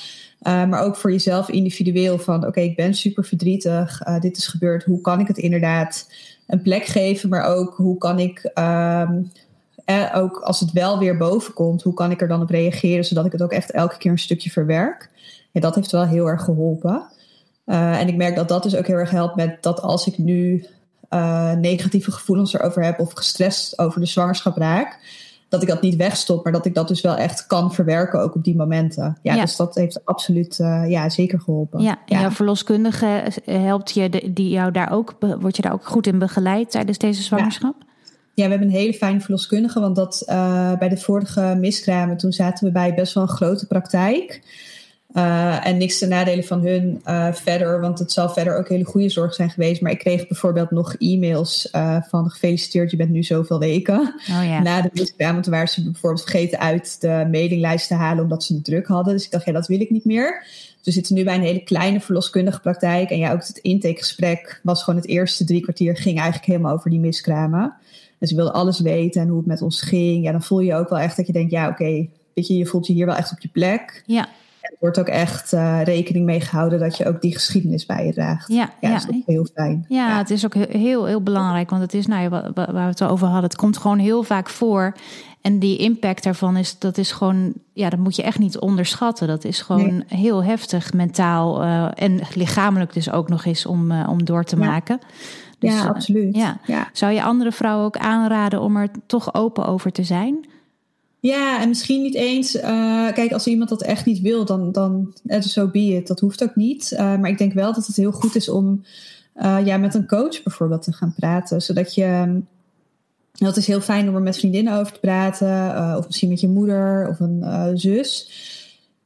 Uh, maar ook voor jezelf individueel van oké, ik ben super verdrietig, uh, dit is gebeurd, hoe kan ik het inderdaad een plek geven, maar ook hoe kan ik, um, eh, ook als het wel weer boven komt, hoe kan ik er dan op reageren, zodat ik het ook echt elke keer een stukje verwerk. Ja, dat heeft wel heel erg geholpen. Uh, en ik merk dat dat dus ook heel erg helpt met dat als ik nu uh, negatieve gevoelens erover heb of gestrest over de zwangerschap raak, dat ik dat niet wegstop, maar dat ik dat dus wel echt kan verwerken ook op die momenten. Ja, Ja. dus dat heeft absoluut uh, ja, zeker geholpen. Ja, en jouw verloskundige helpt je, de- die jou daar ook, word je daar ook goed in begeleid tijdens deze zwangerschap? Ja, we hebben een hele fijne verloskundige, want dat uh, bij de vorige miskramen, toen zaten we bij best wel een grote praktijk. Uh, en niks ten nadele van hun uh, verder, want het zal verder ook hele goede zorg zijn geweest. Maar ik kreeg bijvoorbeeld nog e-mails uh, van gefeliciteerd, je bent nu zoveel weken. Oh ja. Na de miskraam, want waren ze bijvoorbeeld vergeten uit de mailinglijst te halen omdat ze het druk hadden. Dus ik dacht, ja, dat wil ik niet meer. Dus we zitten nu bij een hele kleine verloskundige praktijk. En ja, ook het intakegesprek was gewoon het eerste drie kwartier ging eigenlijk helemaal over die miskramen. En ze wilden alles weten en hoe het met ons ging. Ja, dan voel je ook wel echt dat je denkt, ja, oké, okay, weet je, je voelt je hier wel echt op je plek. Ja. Er wordt ook echt uh, rekening mee gehouden dat je ook die geschiedenis bij je draagt. Ja, ja, ja. dat is ook heel fijn. Ja, ja, het is ook heel, heel belangrijk. Want het is, nou ja, waar we het over hadden, het komt gewoon heel vaak voor. En die impact daarvan is, dat is gewoon, ja, dat moet je echt niet onderschatten. Dat is gewoon nee. heel heftig, mentaal uh, en lichamelijk dus ook nog eens om, uh, om door te ja. maken. Dus, ja, absoluut. Ja. ja. Zou je andere vrouwen ook aanraden om er toch open over te zijn? Ja, en misschien niet eens. Uh, kijk, als iemand dat echt niet wil, dan, dan zo so be it. Dat hoeft ook niet. Uh, maar ik denk wel dat het heel goed is om ja, met een coach bijvoorbeeld te gaan praten. Zodat je. Dat is heel fijn om er met vriendinnen over te praten. of misschien met je moeder of een zus.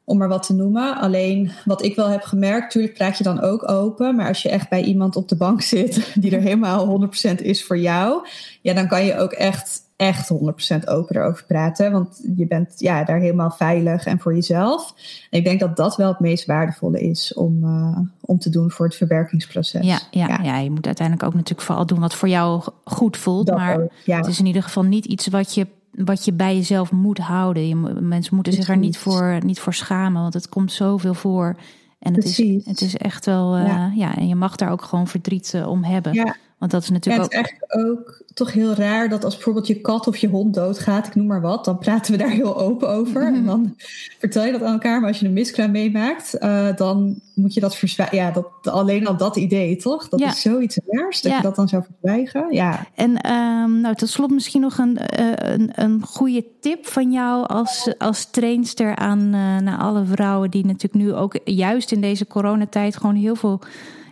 Om maar wat te noemen. Alleen wat ik wel heb gemerkt, tuurlijk praat je dan ook open. Maar als je echt bij iemand op de bank zit die er helemaal 100% is voor jou. Ja, dan kan je ook echt echt 100% open erover praten. Want je bent ja, daar helemaal veilig en voor jezelf. En ik denk dat dat wel het meest waardevolle is om, uh, om te doen voor het verwerkingsproces. Ja, ja, ja. ja, je moet uiteindelijk ook natuurlijk vooral doen wat voor jou goed voelt. Dat maar ook, ja. het is in ieder geval niet iets wat je, wat je bij jezelf moet houden. Je, mensen moeten zich er niet voor, niet voor schamen, want het komt zoveel voor. En het, is, het is echt wel, uh, ja. ja. en je mag daar ook gewoon verdriet uh, om hebben. Ja. Want dat is natuurlijk ja, het is eigenlijk ook toch heel raar dat als bijvoorbeeld je kat of je hond doodgaat, ik noem maar wat, dan praten we daar heel open over. Mm -hmm. En dan vertel je dat aan elkaar. Maar als je een miskraam meemaakt, uh, dan moet je dat verzwijgen. Ja, dat, alleen al dat idee, toch? Dat ja. is zoiets raars, dat ja. je dat dan zou verzwijgen. Ja. En um, nou, tot slot misschien nog een, uh, een, een goede tip van jou als, als trainster aan uh, naar alle vrouwen die natuurlijk nu ook juist in deze coronatijd gewoon heel veel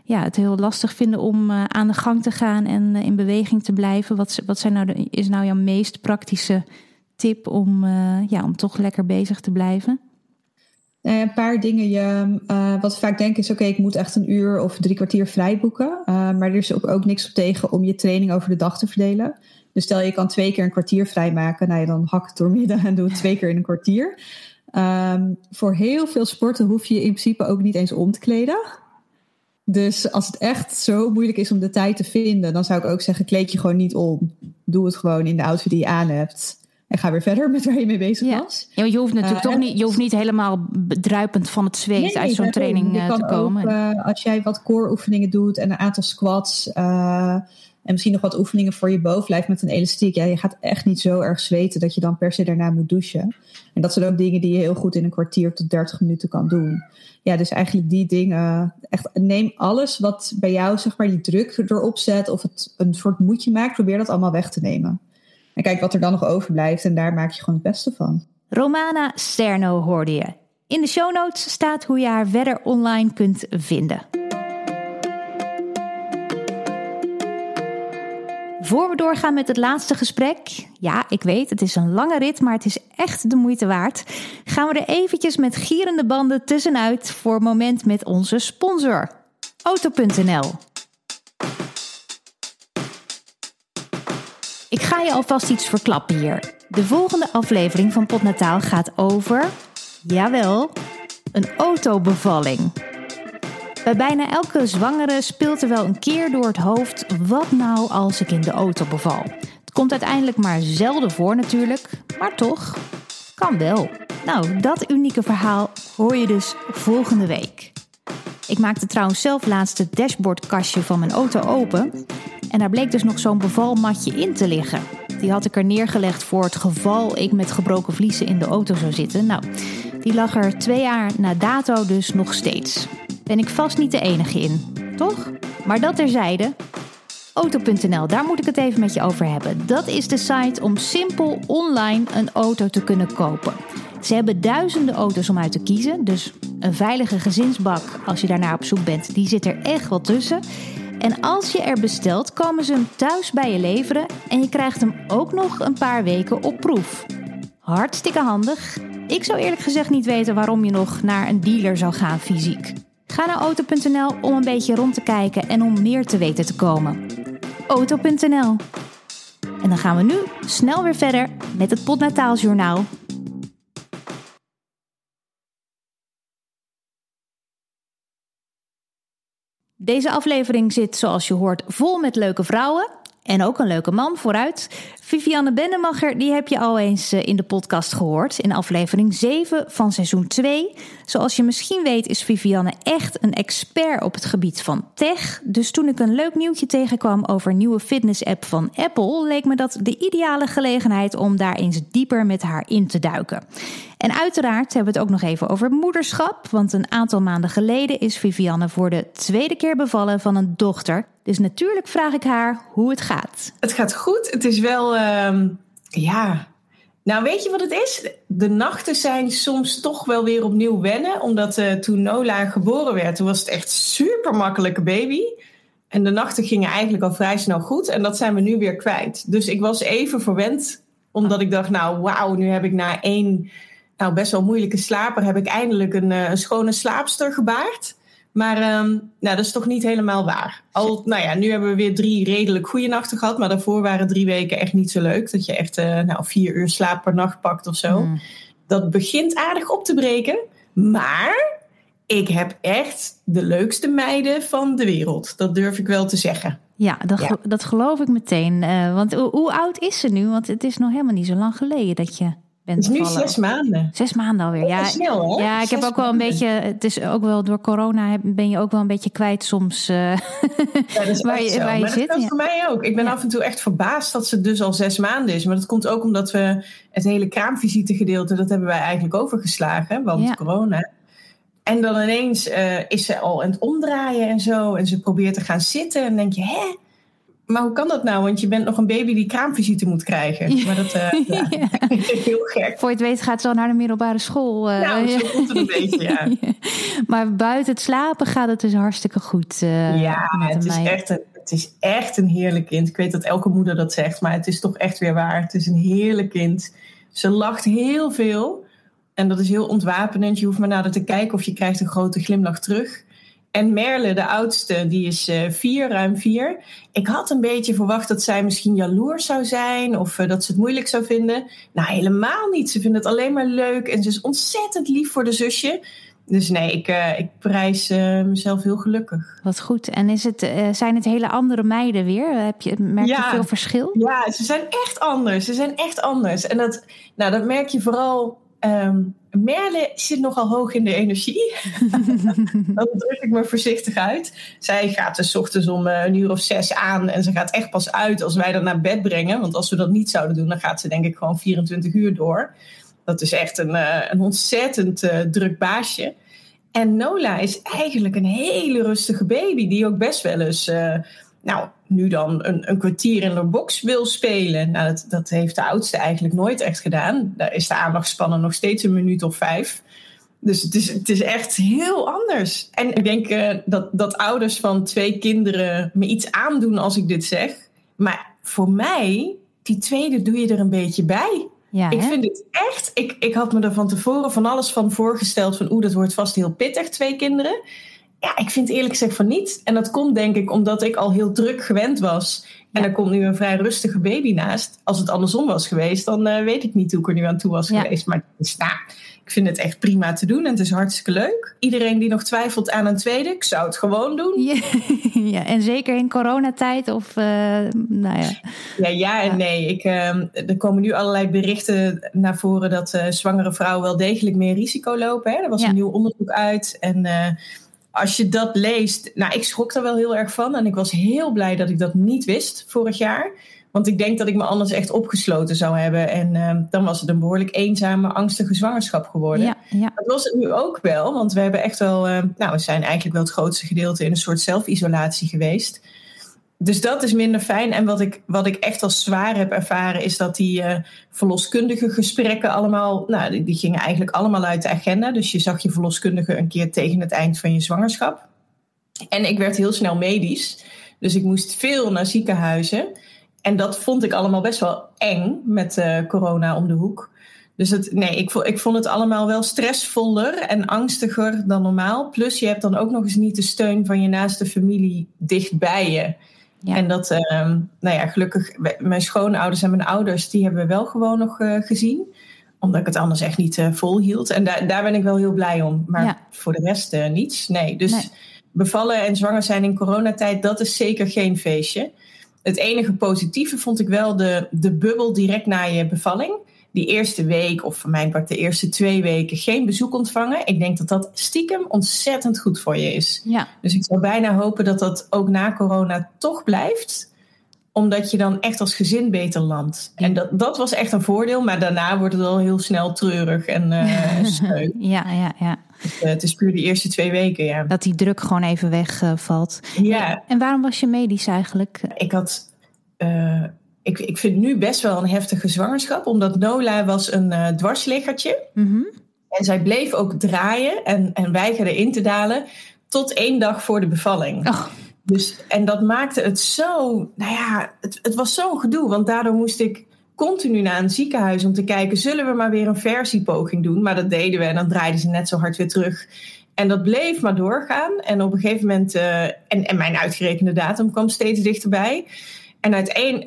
ja, het heel lastig vinden om uh, aan de gang te gaan en uh, in beweging te blijven. Wat, wat zijn nou de, is nou jouw meest praktische tip om, uh, ja, om toch lekker bezig te blijven? een paar dingen. Je, wat vaak denken is: oké, ik moet echt een uur of drie kwartier vrij boeken. maar er is ook, ook niks op tegen om je training over de dag te verdelen. Dus stel je kan twee keer een kwartier vrijmaken. Nou dan hak het doormidden en doe het twee keer in een kwartier. Um, voor heel veel sporten hoef je in principe ook niet eens om te kleden. Dus als het echt zo moeilijk is om de tijd te vinden, dan zou ik ook zeggen: kleed je gewoon niet om. Doe het gewoon in de outfit die je aan hebt. En ga weer verder met waar je mee bezig was. Ja, je hoeft natuurlijk uh, toch niet, je hoeft niet helemaal druipend van het zweet nee, uit zo'n training uh, te komen. Ook, uh, als jij wat core oefeningen doet en een aantal squats en misschien nog wat oefeningen voor je bovenlijf met een elastiek. Ja, je gaat echt niet zo erg zweten dat je dan per se daarna moet douchen. En dat zijn ook dingen die je heel goed in een kwartier tot 30 minuten kan doen. Ja, dus eigenlijk die dingen. Echt, neem alles wat bij jou, zeg maar, die druk erop zet of het een soort moedje maakt. Probeer dat allemaal weg te nemen. En kijk wat er dan nog overblijft en daar maak je gewoon het beste van. Romana Sterno hoorde je. In de show notes staat hoe je haar verder online kunt vinden. Voor we doorgaan met het laatste gesprek, ja, ik weet, het is een lange rit, maar het is echt de moeite waard. Gaan we er eventjes met gierende banden tussenuit voor een moment met onze sponsor, Auto.nl. Ik ga je alvast iets verklappen hier. De volgende aflevering van Potnataal gaat over, jawel, een autobevalling. Bij bijna elke zwangere speelt er wel een keer door het hoofd: wat nou als ik in de auto beval? Het komt uiteindelijk maar zelden voor natuurlijk, maar toch, kan wel. Nou, dat unieke verhaal hoor je dus volgende week. Ik maakte trouwens zelf laatst het dashboardkastje van mijn auto open. En daar bleek dus nog zo'n bevalmatje in te liggen. Die had ik er neergelegd voor het geval ik met gebroken vliezen in de auto zou zitten. Nou, die lag er twee jaar na dato dus nog steeds ben ik vast niet de enige in, toch? Maar dat terzijde. Auto.nl, daar moet ik het even met je over hebben. Dat is de site om simpel online een auto te kunnen kopen. Ze hebben duizenden auto's om uit te kiezen, dus een veilige gezinsbak als je daarnaar op zoek bent, die zit er echt wel tussen. En als je er bestelt, komen ze hem thuis bij je leveren en je krijgt hem ook nog een paar weken op proef. Hartstikke handig. Ik zou eerlijk gezegd niet weten waarom je nog naar een dealer zou gaan fysiek. Ga naar auto.nl om een beetje rond te kijken en om meer te weten te komen. Auto.nl. En dan gaan we nu snel weer verder met het Podnataalsjournaal. Deze aflevering zit, zoals je hoort, vol met leuke vrouwen. En ook een leuke man vooruit. Vivianne Bennemacher, die heb je al eens eh, in de podcast gehoord. In aflevering 7 van seizoen 2. Zoals je misschien weet is Vivianne echt een expert op het gebied van tech. Dus toen ik een leuk nieuwtje tegenkwam over een nieuwe fitness-app van Apple... leek me dat de ideale gelegenheid om daar eens dieper met haar in te duiken. En uiteraard hebben we het ook nog even over moederschap. Want een aantal maanden geleden is Vivianne voor de tweede keer bevallen van een dochter. Dus natuurlijk vraag ik haar hoe het gaat. Het gaat goed. Het is wel, uh, ja. Nou, weet je wat het is? De nachten zijn soms toch wel weer opnieuw wennen. Omdat uh, toen Nola geboren werd, toen was het echt super makkelijke baby. En de nachten gingen eigenlijk al vrij snel goed. En dat zijn we nu weer kwijt. Dus ik was even verwend. Omdat ik dacht, nou wauw, nu heb ik na één nou, best wel moeilijke slaper heb ik eindelijk een, uh, een schone slaapster gebaard. Maar um, nou, dat is toch niet helemaal waar. Al, nou ja, nu hebben we weer drie redelijk goede nachten gehad. Maar daarvoor waren drie weken echt niet zo leuk. Dat je echt uh, nou, vier uur slaap per nacht pakt of zo. Mm. Dat begint aardig op te breken. Maar ik heb echt de leukste meiden van de wereld. Dat durf ik wel te zeggen. Ja, dat, ja. dat geloof ik meteen. Uh, want hoe oud is ze nu? Want het is nog helemaal niet zo lang geleden dat je Het is nu zes maanden. Zes maanden alweer. Ja, snel, ja ik zes heb ook wel een beetje. Het is ook wel door corona ben je ook wel een beetje kwijt soms. Uh, ja, dat is waar je, waar je zit. Dat ja. voor mij ook. Ik ben ja. af en toe echt verbaasd dat ze dus al zes maanden is. Maar dat komt ook omdat we het hele kraamvisitegedeelte, dat hebben wij eigenlijk overgeslagen. Want corona. En dan ineens uh, is ze al aan het omdraaien en zo. En ze probeert te gaan zitten. En dan denk je, hè? Maar hoe kan dat nou? Want je bent nog een baby die kraamvisite moet krijgen. Maar dat uh, ja. ja. heel gek. Voor je het weet gaat ze al naar de middelbare school. Uh, nou, zo komt het een beetje, ja. Maar buiten het slapen gaat het dus hartstikke goed. Uh, ja, het is, echt een, het is echt een heerlijk kind. Ik weet dat elke moeder dat zegt, maar het is toch echt weer waar. Het is een heerlijk kind. Ze lacht heel veel. En dat is heel ontwapenend. Je hoeft maar naar haar te kijken of je krijgt een grote glimlach terug. En Merle, de oudste, die is uh, vier, ruim vier. Ik had een beetje verwacht dat zij misschien jaloers zou zijn of uh, dat ze het moeilijk zou vinden. Nou, helemaal niet. Ze vindt het alleen maar leuk en ze is ontzettend lief voor de zusje. Dus nee, ik, uh, ik prijs mezelf heel gelukkig. Wat goed. En is het, zijn het hele andere meiden weer? Heb je, merk je veel verschil? Ja, ze zijn echt anders. Ze zijn echt anders. En dat, nou, dat merk je vooral. Um, Merle zit nogal hoog in de energie. dat druk ik me voorzichtig uit. Zij gaat dus ochtends om een uur of zes aan. En ze gaat echt pas uit als wij haar naar bed brengen. Want als we dat niet zouden doen, dan gaat ze denk ik gewoon 24 uur door. Dat is echt een, uh, een ontzettend uh, druk baasje. En Nola is eigenlijk een hele rustige baby, die ook best wel eens, nou, nu dan een, een, kwartier in de box wil spelen. Nou, dat, dat heeft de oudste eigenlijk nooit echt gedaan. Daar is de aandachtspannen nog steeds een minuut of vijf. Dus het is, het is echt heel anders. En ik denk uh, dat, dat ouders van twee kinderen me iets aandoen als ik dit zeg. Maar voor mij, die tweede doe je er een beetje bij. Ja, ik vind het echt. Ik, ik had me er van tevoren van alles van voorgesteld. Van oeh, dat wordt vast heel pittig, twee kinderen. Ja, ik vind eerlijk gezegd van niet. En dat komt denk ik omdat ik al heel druk gewend was. En ja. er komt nu een vrij rustige baby naast. Als het andersom was geweest, dan uh, weet ik niet hoe ik er nu aan toe was ja. geweest. Maar nou, ik vind het echt prima te doen en het is hartstikke leuk. Iedereen die nog twijfelt aan een tweede, ik zou het gewoon doen. Ja, ja en zeker in coronatijd of uh, nou ja. Ja, ja en nee. Ik, uh, er komen nu allerlei berichten naar voren dat uh, zwangere vrouwen wel degelijk meer risico lopen. Hè? Er was een nieuw onderzoek uit en eh, als je dat leest, nou, ik schrok daar wel heel erg van. En ik was heel blij dat ik dat niet wist vorig jaar. Want ik denk dat ik me anders echt opgesloten zou hebben. En uh, dan was het een behoorlijk eenzame, angstige zwangerschap geworden. Ja, ja. Dat was het nu ook wel. Want we hebben echt wel, uh, nou, we zijn eigenlijk wel het grootste gedeelte in een soort zelfisolatie geweest. Dus dat is minder fijn. En wat ik, wat ik echt als zwaar heb ervaren, is dat die uh, verloskundige gesprekken allemaal, nou, die, gingen eigenlijk allemaal uit de agenda. Dus je zag je verloskundige een keer tegen het eind van je zwangerschap. En ik werd heel snel medisch. Dus ik moest veel naar ziekenhuizen. En dat vond ik allemaal best wel eng met uh, corona om de hoek. Dus het, nee, ik, ik vond het allemaal wel stressvoller en angstiger dan normaal. Plus je hebt dan ook nog eens niet de steun van je naaste familie dichtbij je. Ja. En dat, um, nou ja, gelukkig, mijn schoonouders en mijn ouders, die hebben we wel gewoon nog uh, gezien. Omdat ik het anders echt niet uh, volhield. En daar, daar ben ik wel heel blij om. Maar ja. voor de rest uh, niets. Nee, dus nee. bevallen en zwanger zijn in coronatijd, dat is zeker geen feestje. Het enige positieve vond ik wel de, de bubbel direct na je bevalling. Die eerste week, of voor mijn part de eerste twee weken, geen bezoek ontvangen. Ik denk dat dat stiekem ontzettend goed voor je is. Ja. Dus ik zou bijna hopen dat dat ook na corona toch blijft omdat je dan echt als gezin beter landt. Ja. En dat, dat was echt een voordeel. Maar daarna wordt het al heel snel treurig en uh, sneu. ja, ja, ja. Dus, uh, het is puur die eerste twee weken, ja. Dat die druk gewoon even wegvalt. Uh, ja. En waarom was je medisch eigenlijk? Ik had... Ik, ik vind nu best wel een heftige zwangerschap. Omdat Nola was een uh, dwarsliggertje. Mm -hmm. En zij bleef ook draaien en, en weigerde in te dalen. Tot één dag voor de bevalling. Oh. Dus, en dat maakte het zo, nou ja, het, het was zo'n gedoe. Want daardoor moest ik continu naar een ziekenhuis om te kijken, zullen we maar weer een versiepoging doen? Maar dat deden we en dan draaiden ze net zo hard weer terug. En dat bleef maar doorgaan. En op een gegeven moment, uh, en, en mijn uitgerekende datum kwam steeds dichterbij. En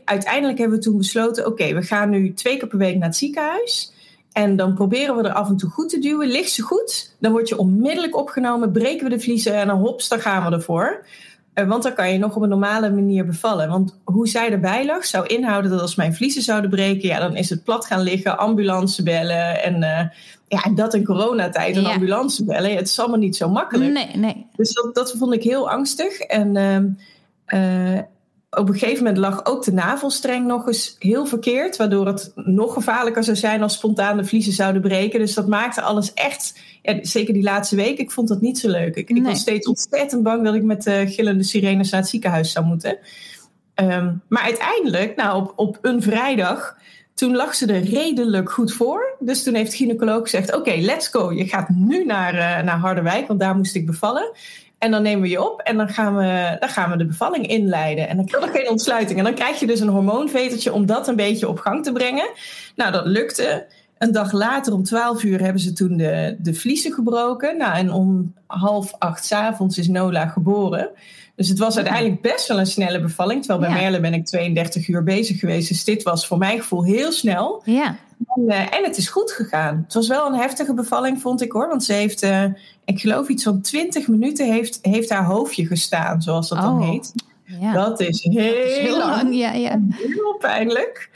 uiteindelijk hebben we toen besloten, oké, okay, we gaan nu twee keer per week naar het ziekenhuis. En dan proberen we er af en toe goed te duwen. Ligt ze goed, dan word je onmiddellijk opgenomen, breken we de vliezen en dan hops, dan gaan we ervoor. Want dan kan je nog op een normale manier bevallen. Want hoe zij erbij lag, zou inhouden dat als mijn vliezen zouden breken, ja, dan is het plat gaan liggen, ambulance bellen. En, uh, ja, en dat in coronatijd, een ja. ambulance bellen. Het is allemaal niet zo makkelijk. Nee, nee. Dus dat, dat vond ik heel angstig. En uh, uh, op een gegeven moment lag ook de navelstreng nog eens heel verkeerd. Waardoor het nog gevaarlijker zou zijn als spontaan de vliezen zouden breken. Dus dat maakte alles echt, ja, zeker die laatste week, ik vond dat niet zo leuk. Ik, nee. ik was steeds ontzettend bang dat ik met uh, gillende sirenes naar het ziekenhuis zou moeten. Um, maar uiteindelijk, nou op, op een vrijdag, toen lag ze er redelijk goed voor. Dus toen heeft de gynaecoloog gezegd, oké, okay, let's go. Je gaat nu naar, uh, naar Harderwijk, want daar moest ik bevallen. En dan nemen we je op en dan gaan we, dan gaan we de bevalling inleiden. En dan krijg je geen ontsluiting. En dan krijg je dus een hormoonvetertje om dat een beetje op gang te brengen. Nou, dat lukte. Een dag later, om 12 uur, hebben ze toen de, de vliezen gebroken. Nou, en om half acht s avonds is Nola geboren. Dus het was uiteindelijk best wel een snelle bevalling. Terwijl bij ja. Merle ben ik 32 uur bezig geweest. Dus dit was voor mijn gevoel heel snel. Ja. En, eh, en, het is goed gegaan. Het was wel een heftige bevalling, vond ik hoor. Want ze heeft, uh, ik geloof iets van 20 minuten heeft, heeft haar hoofdje gestaan, zoals dat dan Oh. heet. Ja. Dat is heel, heel lang, ja, ja. Heel pijnlijk.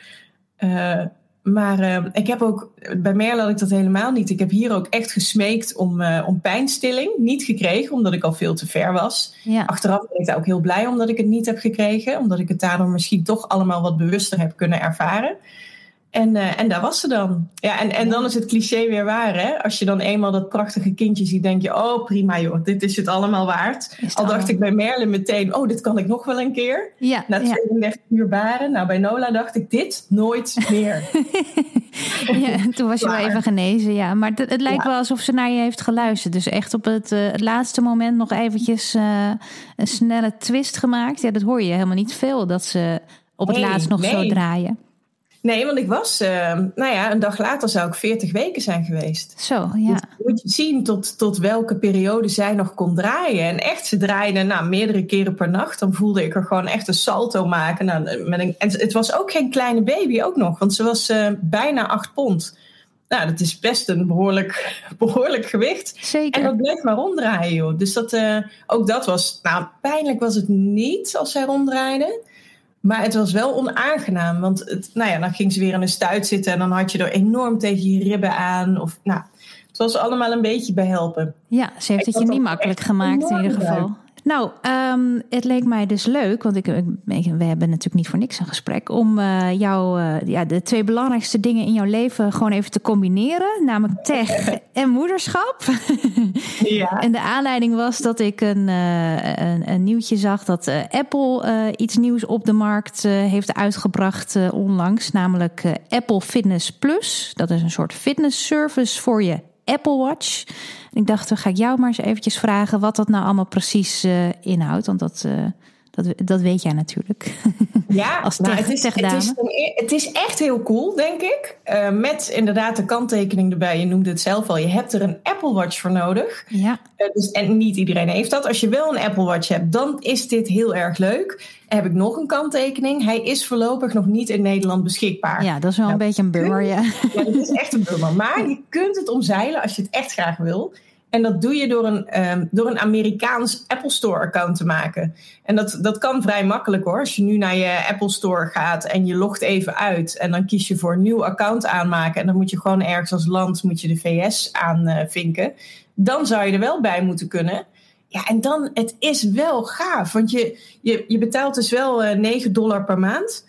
Eh, maar eh, ik heb ook, bij Merle had ik dat helemaal niet. Ik heb hier ook echt gesmeekt om, eh, om pijnstilling. Niet gekregen, omdat ik al veel te ver was. ja. Achteraf ben ik daar ook heel blij omdat ik het niet heb gekregen. Omdat ik het daardoor misschien toch allemaal wat bewuster heb kunnen ervaren. En, eh, en daar was ze dan. Ja, en, en dan is het cliché weer waar. Hè? Als je dan eenmaal dat prachtige kindje ziet, denk je: oh prima joh, dit is het allemaal waard. Het Al dacht allemaal- ik bij Merle meteen: oh, dit kan ik nog wel een keer. Ja, Na ja. 32 uur baren. Nou, bij Nola dacht ik: dit nooit meer. Ja, toen was je wel even genezen, ja. Maar het, het lijkt Ja. wel alsof ze naar je heeft geluisterd. Dus echt op het, eh, het laatste moment nog eventjes eh, een snelle twist gemaakt. Ja, dat hoor je helemaal niet veel, dat ze op het Nee, laatst nog zo draaien. Nee, want ik was, eh, nou ja, een dag later zou ik 40 weken zijn geweest. Zo, ja. Dus moet je zien tot, tot welke periode zij nog kon draaien. En echt, ze draaide nou, meerdere keren per nacht. Dan voelde ik er gewoon echt een salto maken. Nou, met een, en het was ook geen kleine baby ook nog, want ze was eh, bijna 8 pond. Nou, dat is best een behoorlijk, behoorlijk gewicht. En Zeker. dat bleef maar ronddraaien, joh. Dus dat, eh, ook dat was, nou, pijnlijk was het niet als zij ronddraaide. Maar het was wel onaangenaam. Want het, nou ja, dan ging ze weer in een stuit zitten en dan had je er enorm tegen je ribben aan. Of, nou, het was allemaal een beetje behelpen. Ja, ze heeft het je niet makkelijk gemaakt in ieder geval. Nou, ehm, het leek mij dus leuk, want ik, ik- we hebben natuurlijk niet voor niks een gesprek, om eh, jou, eh, ja, de twee belangrijkste dingen in jouw leven gewoon even te combineren, namelijk tech en moederschap. Ja. En de aanleiding was dat ik een, eh, een, een nieuwtje zag dat Apple iets nieuws op de markt heeft uitgebracht onlangs, namelijk Apple Fitness Plus. Dat is een soort fitness service voor je Apple Watch. En ik dacht, dan ga ik jou maar eens eventjes vragen wat dat nou allemaal precies eh, inhoudt, want dat, eh, dat, dat weet jij natuurlijk. Ja, Als nou, het, is, het, is, het is echt heel cool, denk ik. Eh, met inderdaad de kanttekening erbij. Je noemde het zelf al. Je hebt er een Apple Watch voor nodig. Ja, Eh, dus, en niet iedereen heeft dat. Als je wel een Apple Watch hebt, dan is dit heel erg leuk. Heb ik nog een kanttekening. Hij is voorlopig nog niet in Nederland beschikbaar. ja, dat is wel een Ja. beetje een bummer, ja. Ja, dat is echt een bummer. Maar je kunt het omzeilen als je het echt graag wil. En dat doe je door een, ehm, door een Amerikaans Apple Store account te maken. En dat, dat kan vrij makkelijk hoor. Als je nu naar je Apple Store gaat en je logt even uit. En dan kies je voor een nieuw account aanmaken. En dan moet je gewoon ergens als land moet je de VS aanvinken. dan zou je er wel bij moeten kunnen. Ja, en dan, het is wel gaaf. Want je, je, je betaalt dus wel eh 9 dollar per maand.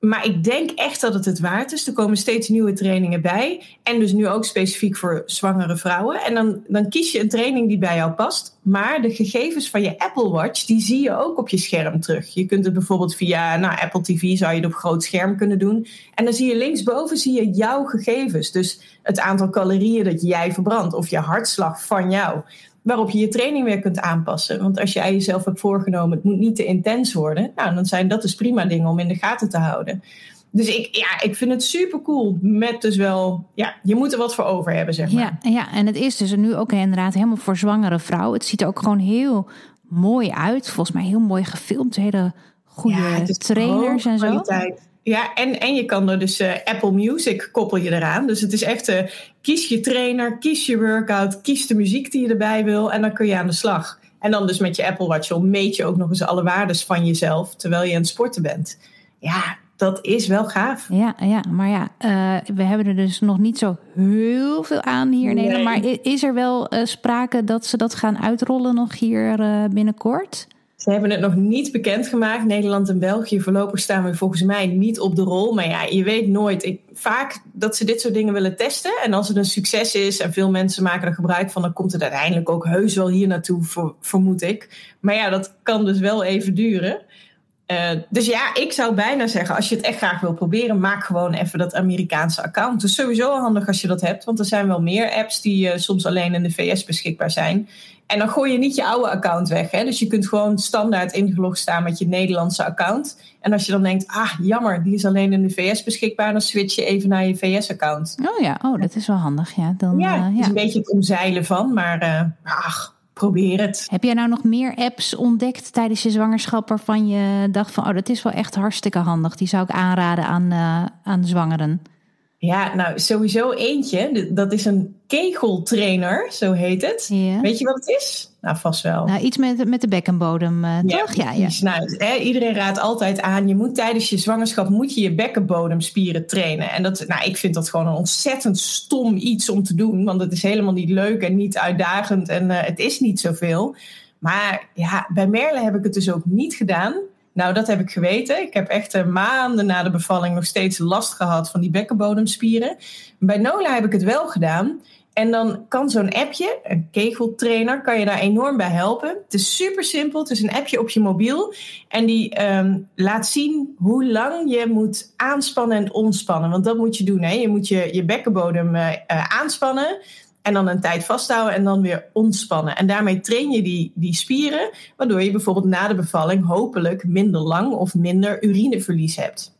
Maar ik denk echt dat het het waard is. Er komen steeds nieuwe trainingen bij. En dus nu ook specifiek voor zwangere vrouwen. En dan, dan kies je een training die bij jou past. Maar de gegevens van je Apple Watch, die zie je ook op je scherm terug. Je kunt het bijvoorbeeld via nou, Apple TV, zou je het op groot scherm kunnen doen. En dan zie je linksboven zie je jouw gegevens. Dus het aantal calorieën dat jij verbrandt. Of je hartslag van jou waarop je je training weer kunt aanpassen. Want als jij jezelf hebt voorgenomen, het moet niet te intens worden, nou, dan zijn dat dus prima dingen om in de gaten te houden. Dus ik, ja, ik vind het super cool. Met dus wel, ja, je moet er wat voor over hebben, zeg maar. Ja, ja, en het is dus nu ook inderdaad helemaal voor zwangere vrouwen. Het ziet er ook gewoon heel mooi uit. Volgens mij heel mooi gefilmd. Hele goede Ja, trainers en zo. kwaliteit. Ja, en, en je kan er dus eh, Apple Music koppel je eraan. Dus het is echt, eh, kies je trainer, kies je workout, kies de muziek die je erbij wil en dan kun je aan de slag. En dan dus met je Apple Watch meet je ook nog eens alle waardes van jezelf terwijl je aan het sporten bent. Ja, dat is wel gaaf. Ja, ja, maar ja, eh, we hebben er dus nog niet zo heel veel aan hier in Nee. Nederland. Maar is er wel sprake dat ze dat gaan uitrollen nog hier binnenkort? Ze hebben het nog niet bekendgemaakt. Nederland en België. Voorlopig staan we volgens mij niet op de rol. Maar ja, je weet nooit. Ik, vaak dat ze dit soort dingen willen testen. En als het een succes is en veel mensen maken er gebruik van, dan komt het uiteindelijk ook heus wel hier naartoe, ver- vermoed ik. Maar ja, dat kan dus wel even duren. Eh, dus ja, ik zou bijna zeggen, als je het echt graag wil proberen, maak gewoon even dat Amerikaanse account. Het is sowieso handig als je dat hebt, want er zijn wel meer apps die eh, soms alleen in de VS beschikbaar zijn. En dan gooi je niet je oude account weg. Hè? Dus je kunt gewoon standaard ingelogd staan met je Nederlandse account. En als je dan denkt, ah jammer, die is alleen in de VS beschikbaar, dan switch je even naar je VS-account. Oh ja, oh, dat is wel handig. Ja, dan, Ja, eh, het is ja. een beetje het omzeilen van, maar ach, probeer het. Heb jij nou nog meer apps ontdekt tijdens je zwangerschap waarvan je dacht van, oh, dat is wel echt hartstikke handig. Die zou ik aanraden aan, eh, aan zwangeren. Ja, nou sowieso eentje. Dat is een kegeltrainer, zo heet het. Ja. Weet je wat het is? Nou, vast wel. Nou, iets met, met de bekkenbodem, uh, toch? Ja, ja. Nou, hè, iedereen raadt altijd aan, je moet tijdens je zwangerschap moet je, je bekkenbodemspieren trainen. En dat, nou, ik vind dat gewoon een ontzettend stom iets om te doen, want het is helemaal niet leuk en niet uitdagend en uh, het is niet zoveel. Maar ja, bij Merle heb ik het dus ook niet gedaan. Nou, dat heb ik geweten. Ik heb echt uh, maanden na de bevalling nog steeds last gehad van die bekkenbodemspieren. Bij Nola heb ik het wel gedaan. En dan kan zo'n appje, een kegeltrainer, kan je daar enorm bij helpen. Het is super simpel. Het is een appje op je mobiel. En die um, laat zien hoe lang je moet aanspannen en ontspannen. Want dat moet je doen. Hè? Je moet je, je bekkenbodem uh, uh, aanspannen. En dan een tijd vasthouden en dan weer ontspannen. En daarmee train je die, die spieren, waardoor je bijvoorbeeld na de bevalling hopelijk minder lang of minder urineverlies hebt.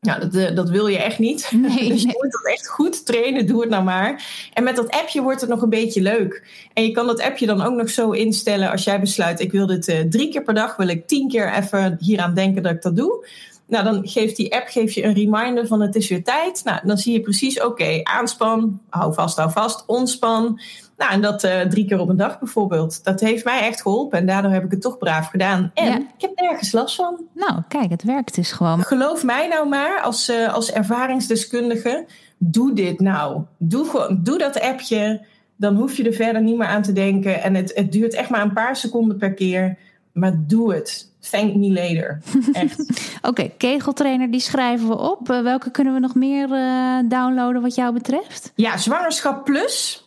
Nou, dat, dat wil je echt niet. Nee, dus je moet dat echt goed trainen. Doe het nou maar. En met dat appje wordt het nog een beetje leuk. En je kan dat appje dan ook nog zo instellen als jij besluit: ik wil dit uh, drie keer per dag, wil ik tien keer even hieraan denken dat ik dat doe. Nou, dan geeft die app geeft je een reminder van het is weer tijd. Nou, dan zie je precies, oké, okay, aanspan, hou vast, hou vast, ontspan. Nou, en dat uh, drie keer op een dag bijvoorbeeld. Dat heeft mij echt geholpen en daardoor heb ik het toch braaf gedaan. En Ja. ik heb nergens last van. Nou, kijk, het werkt dus gewoon. Geloof mij nou maar, als, uh, als ervaringsdeskundige, doe dit nou. Doe, gewoon, doe dat appje, dan hoef je er verder niet meer aan te denken. En het, het duurt echt maar een paar seconden per keer. Maar doe het. Thank me later. Echt. Oké, okay, kegeltrainer, die schrijven we op. Uh, welke kunnen we nog meer uh, downloaden wat jou betreft? Ja, Zwangerschap Plus.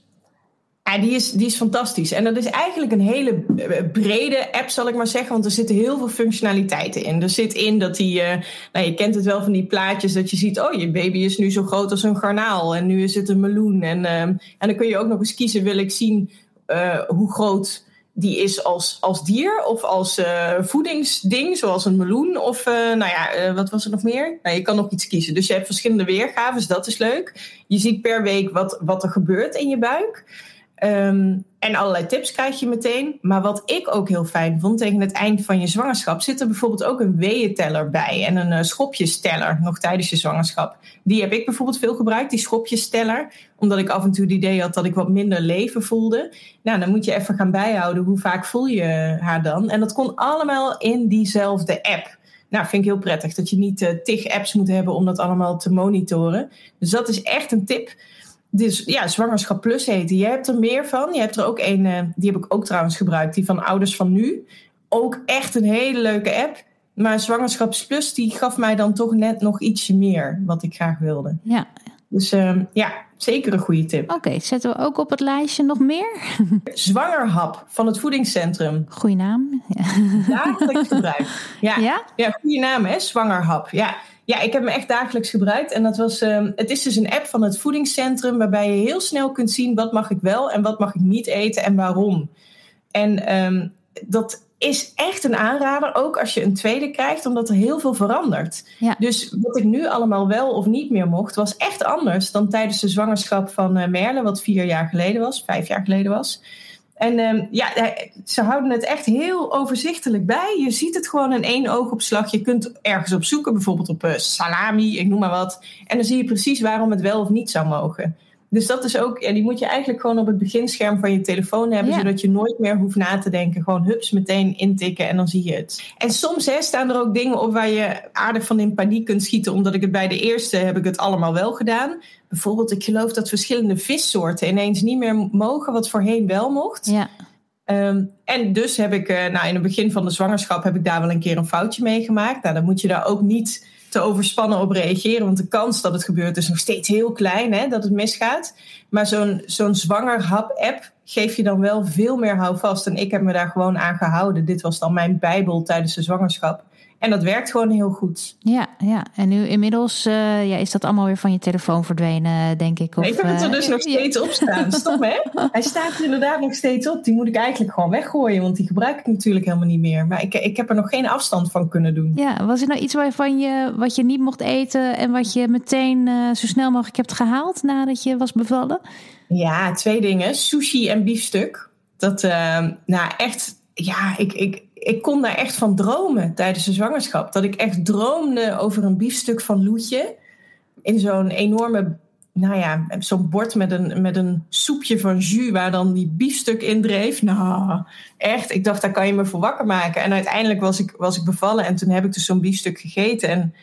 Ja, die, is, die is fantastisch. En dat is eigenlijk een hele brede app, zal ik maar zeggen. Want er zitten heel veel functionaliteiten in. Er zit in dat die, uh, nou je kent het wel van die plaatjes, dat je ziet, oh je baby is nu zo groot als een garnaal. En nu is het een meloen. En, uh, en dan kun je ook nog eens kiezen, wil ik zien uh, hoe groot die is als, als dier of als uh, voedingsding, zoals een meloen. Of uh, nou ja, uh, wat was er nog meer? Nou, je kan nog iets kiezen. Dus je hebt verschillende weergaves, dat is leuk. Je ziet per week wat, wat er gebeurt in je buik. Um, en allerlei tips krijg je meteen. Maar wat ik ook heel fijn vond, tegen het eind van je zwangerschap zit er bijvoorbeeld ook een weeënteller bij. En een uh, schopjesteller nog tijdens je zwangerschap. Die heb ik bijvoorbeeld veel gebruikt, die schopjesteller. Omdat ik af en toe het idee had dat ik wat minder leven voelde. Nou, dan moet je even gaan bijhouden hoe vaak voel je haar dan. En dat kon allemaal in diezelfde app. Nou, vind ik heel prettig dat je niet uh, tig apps moet hebben om dat allemaal te monitoren. Dus dat is echt een tip. Dus ja, Zwangerschap Plus heet. Je hebt er meer van. Je hebt er ook een, uh, die heb ik ook trouwens gebruikt, die van Ouders van Nu. Ook echt een hele leuke app. Maar Zwangerschaps Plus, die gaf mij dan toch net nog ietsje meer wat ik graag wilde. Ja. Dus uh, ja, zeker een goede tip. Oké, okay, zetten we ook op het lijstje nog meer? Zwangerhap van het voedingscentrum. Goeie naam. Ja, dagelijks gebruikt. Ja, ja? ja goede naam hè, Zwangerhap. Ja. Ja, ik heb hem echt dagelijks gebruikt. En dat was, um, het is dus een app van het voedingscentrum waarbij je heel snel kunt zien wat mag ik wel en wat mag ik niet eten en waarom. En um, dat is echt een aanrader, ook als je een tweede krijgt, omdat er heel veel verandert. Ja. Dus wat ik nu allemaal wel of niet meer mocht, was echt anders dan tijdens de zwangerschap van uh, Merle, wat vier jaar geleden was, vijf jaar geleden was. En um, ja, ze houden het echt heel overzichtelijk bij. Je ziet het gewoon in één oogopslag. Je kunt ergens op zoeken, bijvoorbeeld op uh, salami, ik noem maar wat. En dan zie je precies waarom het wel of niet zou mogen. Dus dat is ook, ja, die moet je eigenlijk gewoon op het beginscherm van je telefoon hebben, Ja. zodat je nooit meer hoeft na te denken. Gewoon hups, meteen intikken en dan zie je het. En soms hè, staan er ook dingen op waar je aardig van in paniek kunt schieten, omdat ik het bij de eerste heb ik het allemaal wel gedaan. Bijvoorbeeld, ik geloof dat verschillende vissoorten ineens niet meer mogen, wat voorheen wel mocht. Ja. Um, en dus heb ik, uh, nou in het begin van de zwangerschap heb ik daar wel een keer een foutje meegemaakt. Nou, dan moet je daar ook niet te overspannen op reageren, want de kans dat het gebeurt is nog steeds heel klein, hè, dat het misgaat. Maar zo'n zo'n zwangerhap-app geeft je dan wel veel meer houvast. En ik heb me daar gewoon aan gehouden. Dit was dan mijn bijbel tijdens de zwangerschap. En dat werkt gewoon heel goed. Ja, ja. en nu inmiddels uh, ja, is dat allemaal weer van je telefoon verdwenen, denk ik. Of, nee, ik heb het er uh, dus nog steeds op staan. Stop hè? Hij staat er inderdaad nog steeds op. Die moet ik eigenlijk gewoon weggooien, want die gebruik ik natuurlijk helemaal niet meer. Maar ik, ik heb er nog geen afstand van kunnen doen. Ja, was er nou iets waarvan je, wat je niet mocht eten en wat je meteen uh, zo snel mogelijk hebt gehaald nadat je was bevallen? Ja, twee dingen. Sushi en biefstuk. Dat, nou echt, ja, ik, ik, ik kon daar echt van dromen tijdens de zwangerschap. Dat ik echt droomde over een biefstuk van Loetje. in zo'n enorme nou ja, zo'n bord met een, met een soepje van jus waar dan die biefstuk in dreef. Nou, echt, ik dacht, daar kan je me voor wakker maken. En uiteindelijk was ik, was ik bevallen en toen heb ik dus zo'n biefstuk gegeten. En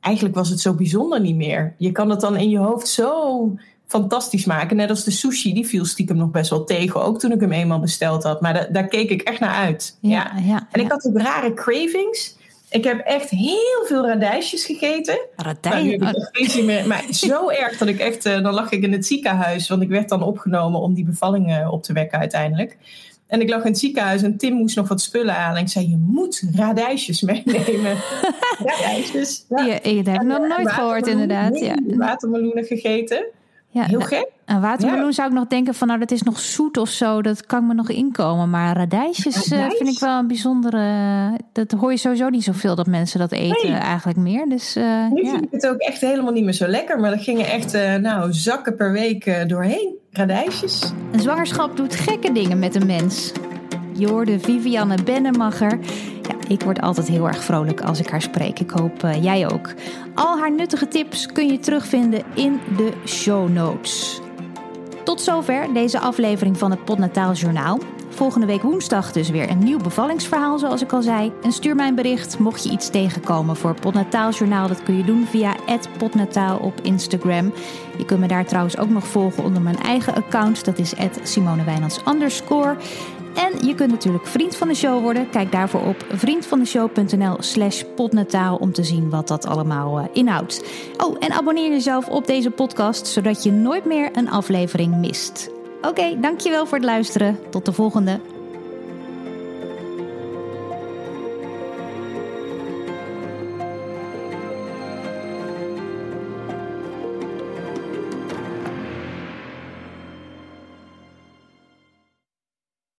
eigenlijk was het zo bijzonder niet meer. Je kan het dan in je hoofd zo fantastisch maken. Net als de sushi, die viel stiekem nog best wel tegen. Ook toen ik hem eenmaal besteld had. Maar daar keek ik echt naar uit. Ja, ja. en ik had ook rare cravings. Ik heb echt heel veel radijsjes gegeten. Radijsjes? Maar, maar zo erg dat ik echt... Uh, dan lag ik in het ziekenhuis. Want ik werd dan opgenomen om die bevalling uh, op te wekken uiteindelijk. En ik lag in het ziekenhuis en Tim moest nog wat spullen aan. En ik zei, je moet radijsjes meenemen. radijsjes. Ja, ja, dat heb ik nog nooit gehoord inderdaad. Ja. Watermeloenen gegeten. Ja, Heel gek. Een watermeloen zou ik nog denken van, nou, dat is nog zoet of zo. Dat kan me nog inkomen. Maar radijsjes uh, vind ik wel een bijzondere... Dat hoor je sowieso niet zoveel dat mensen dat eten eigenlijk meer. Dus, uh, nu ja. vind ik het ook echt helemaal niet meer zo lekker. Maar dat gingen echt, uh, nou, zakken per week doorheen. Radijsjes. Een zwangerschap doet gekke dingen met een mens. Je hoorde Vivianne Bennemacher. Ja, ik word altijd heel erg vrolijk als ik haar spreek. Ik hoop uh, jij ook. Al haar nuttige tips kun je terugvinden in de show notes. Tot zover deze aflevering van het Podnataal Journaal. Volgende week woensdag dus weer een nieuw bevallingsverhaal, zoals ik al zei. En stuur mij een bericht mocht je iets tegenkomen voor Podnataal Journaal. Dat kun je doen via @podnataal op Instagram. Je kunt me daar trouwens ook nog volgen onder mijn eigen account. Dat is @simonewijnands. En je kunt natuurlijk vriend van de show worden. Kijk daarvoor op vriendvandeshow.nl slash podnataal om te zien wat dat allemaal uh, inhoudt. Oh, en abonneer jezelf op deze podcast, zodat je nooit meer een aflevering mist. Oké, dankjewel voor het luisteren. Tot de volgende.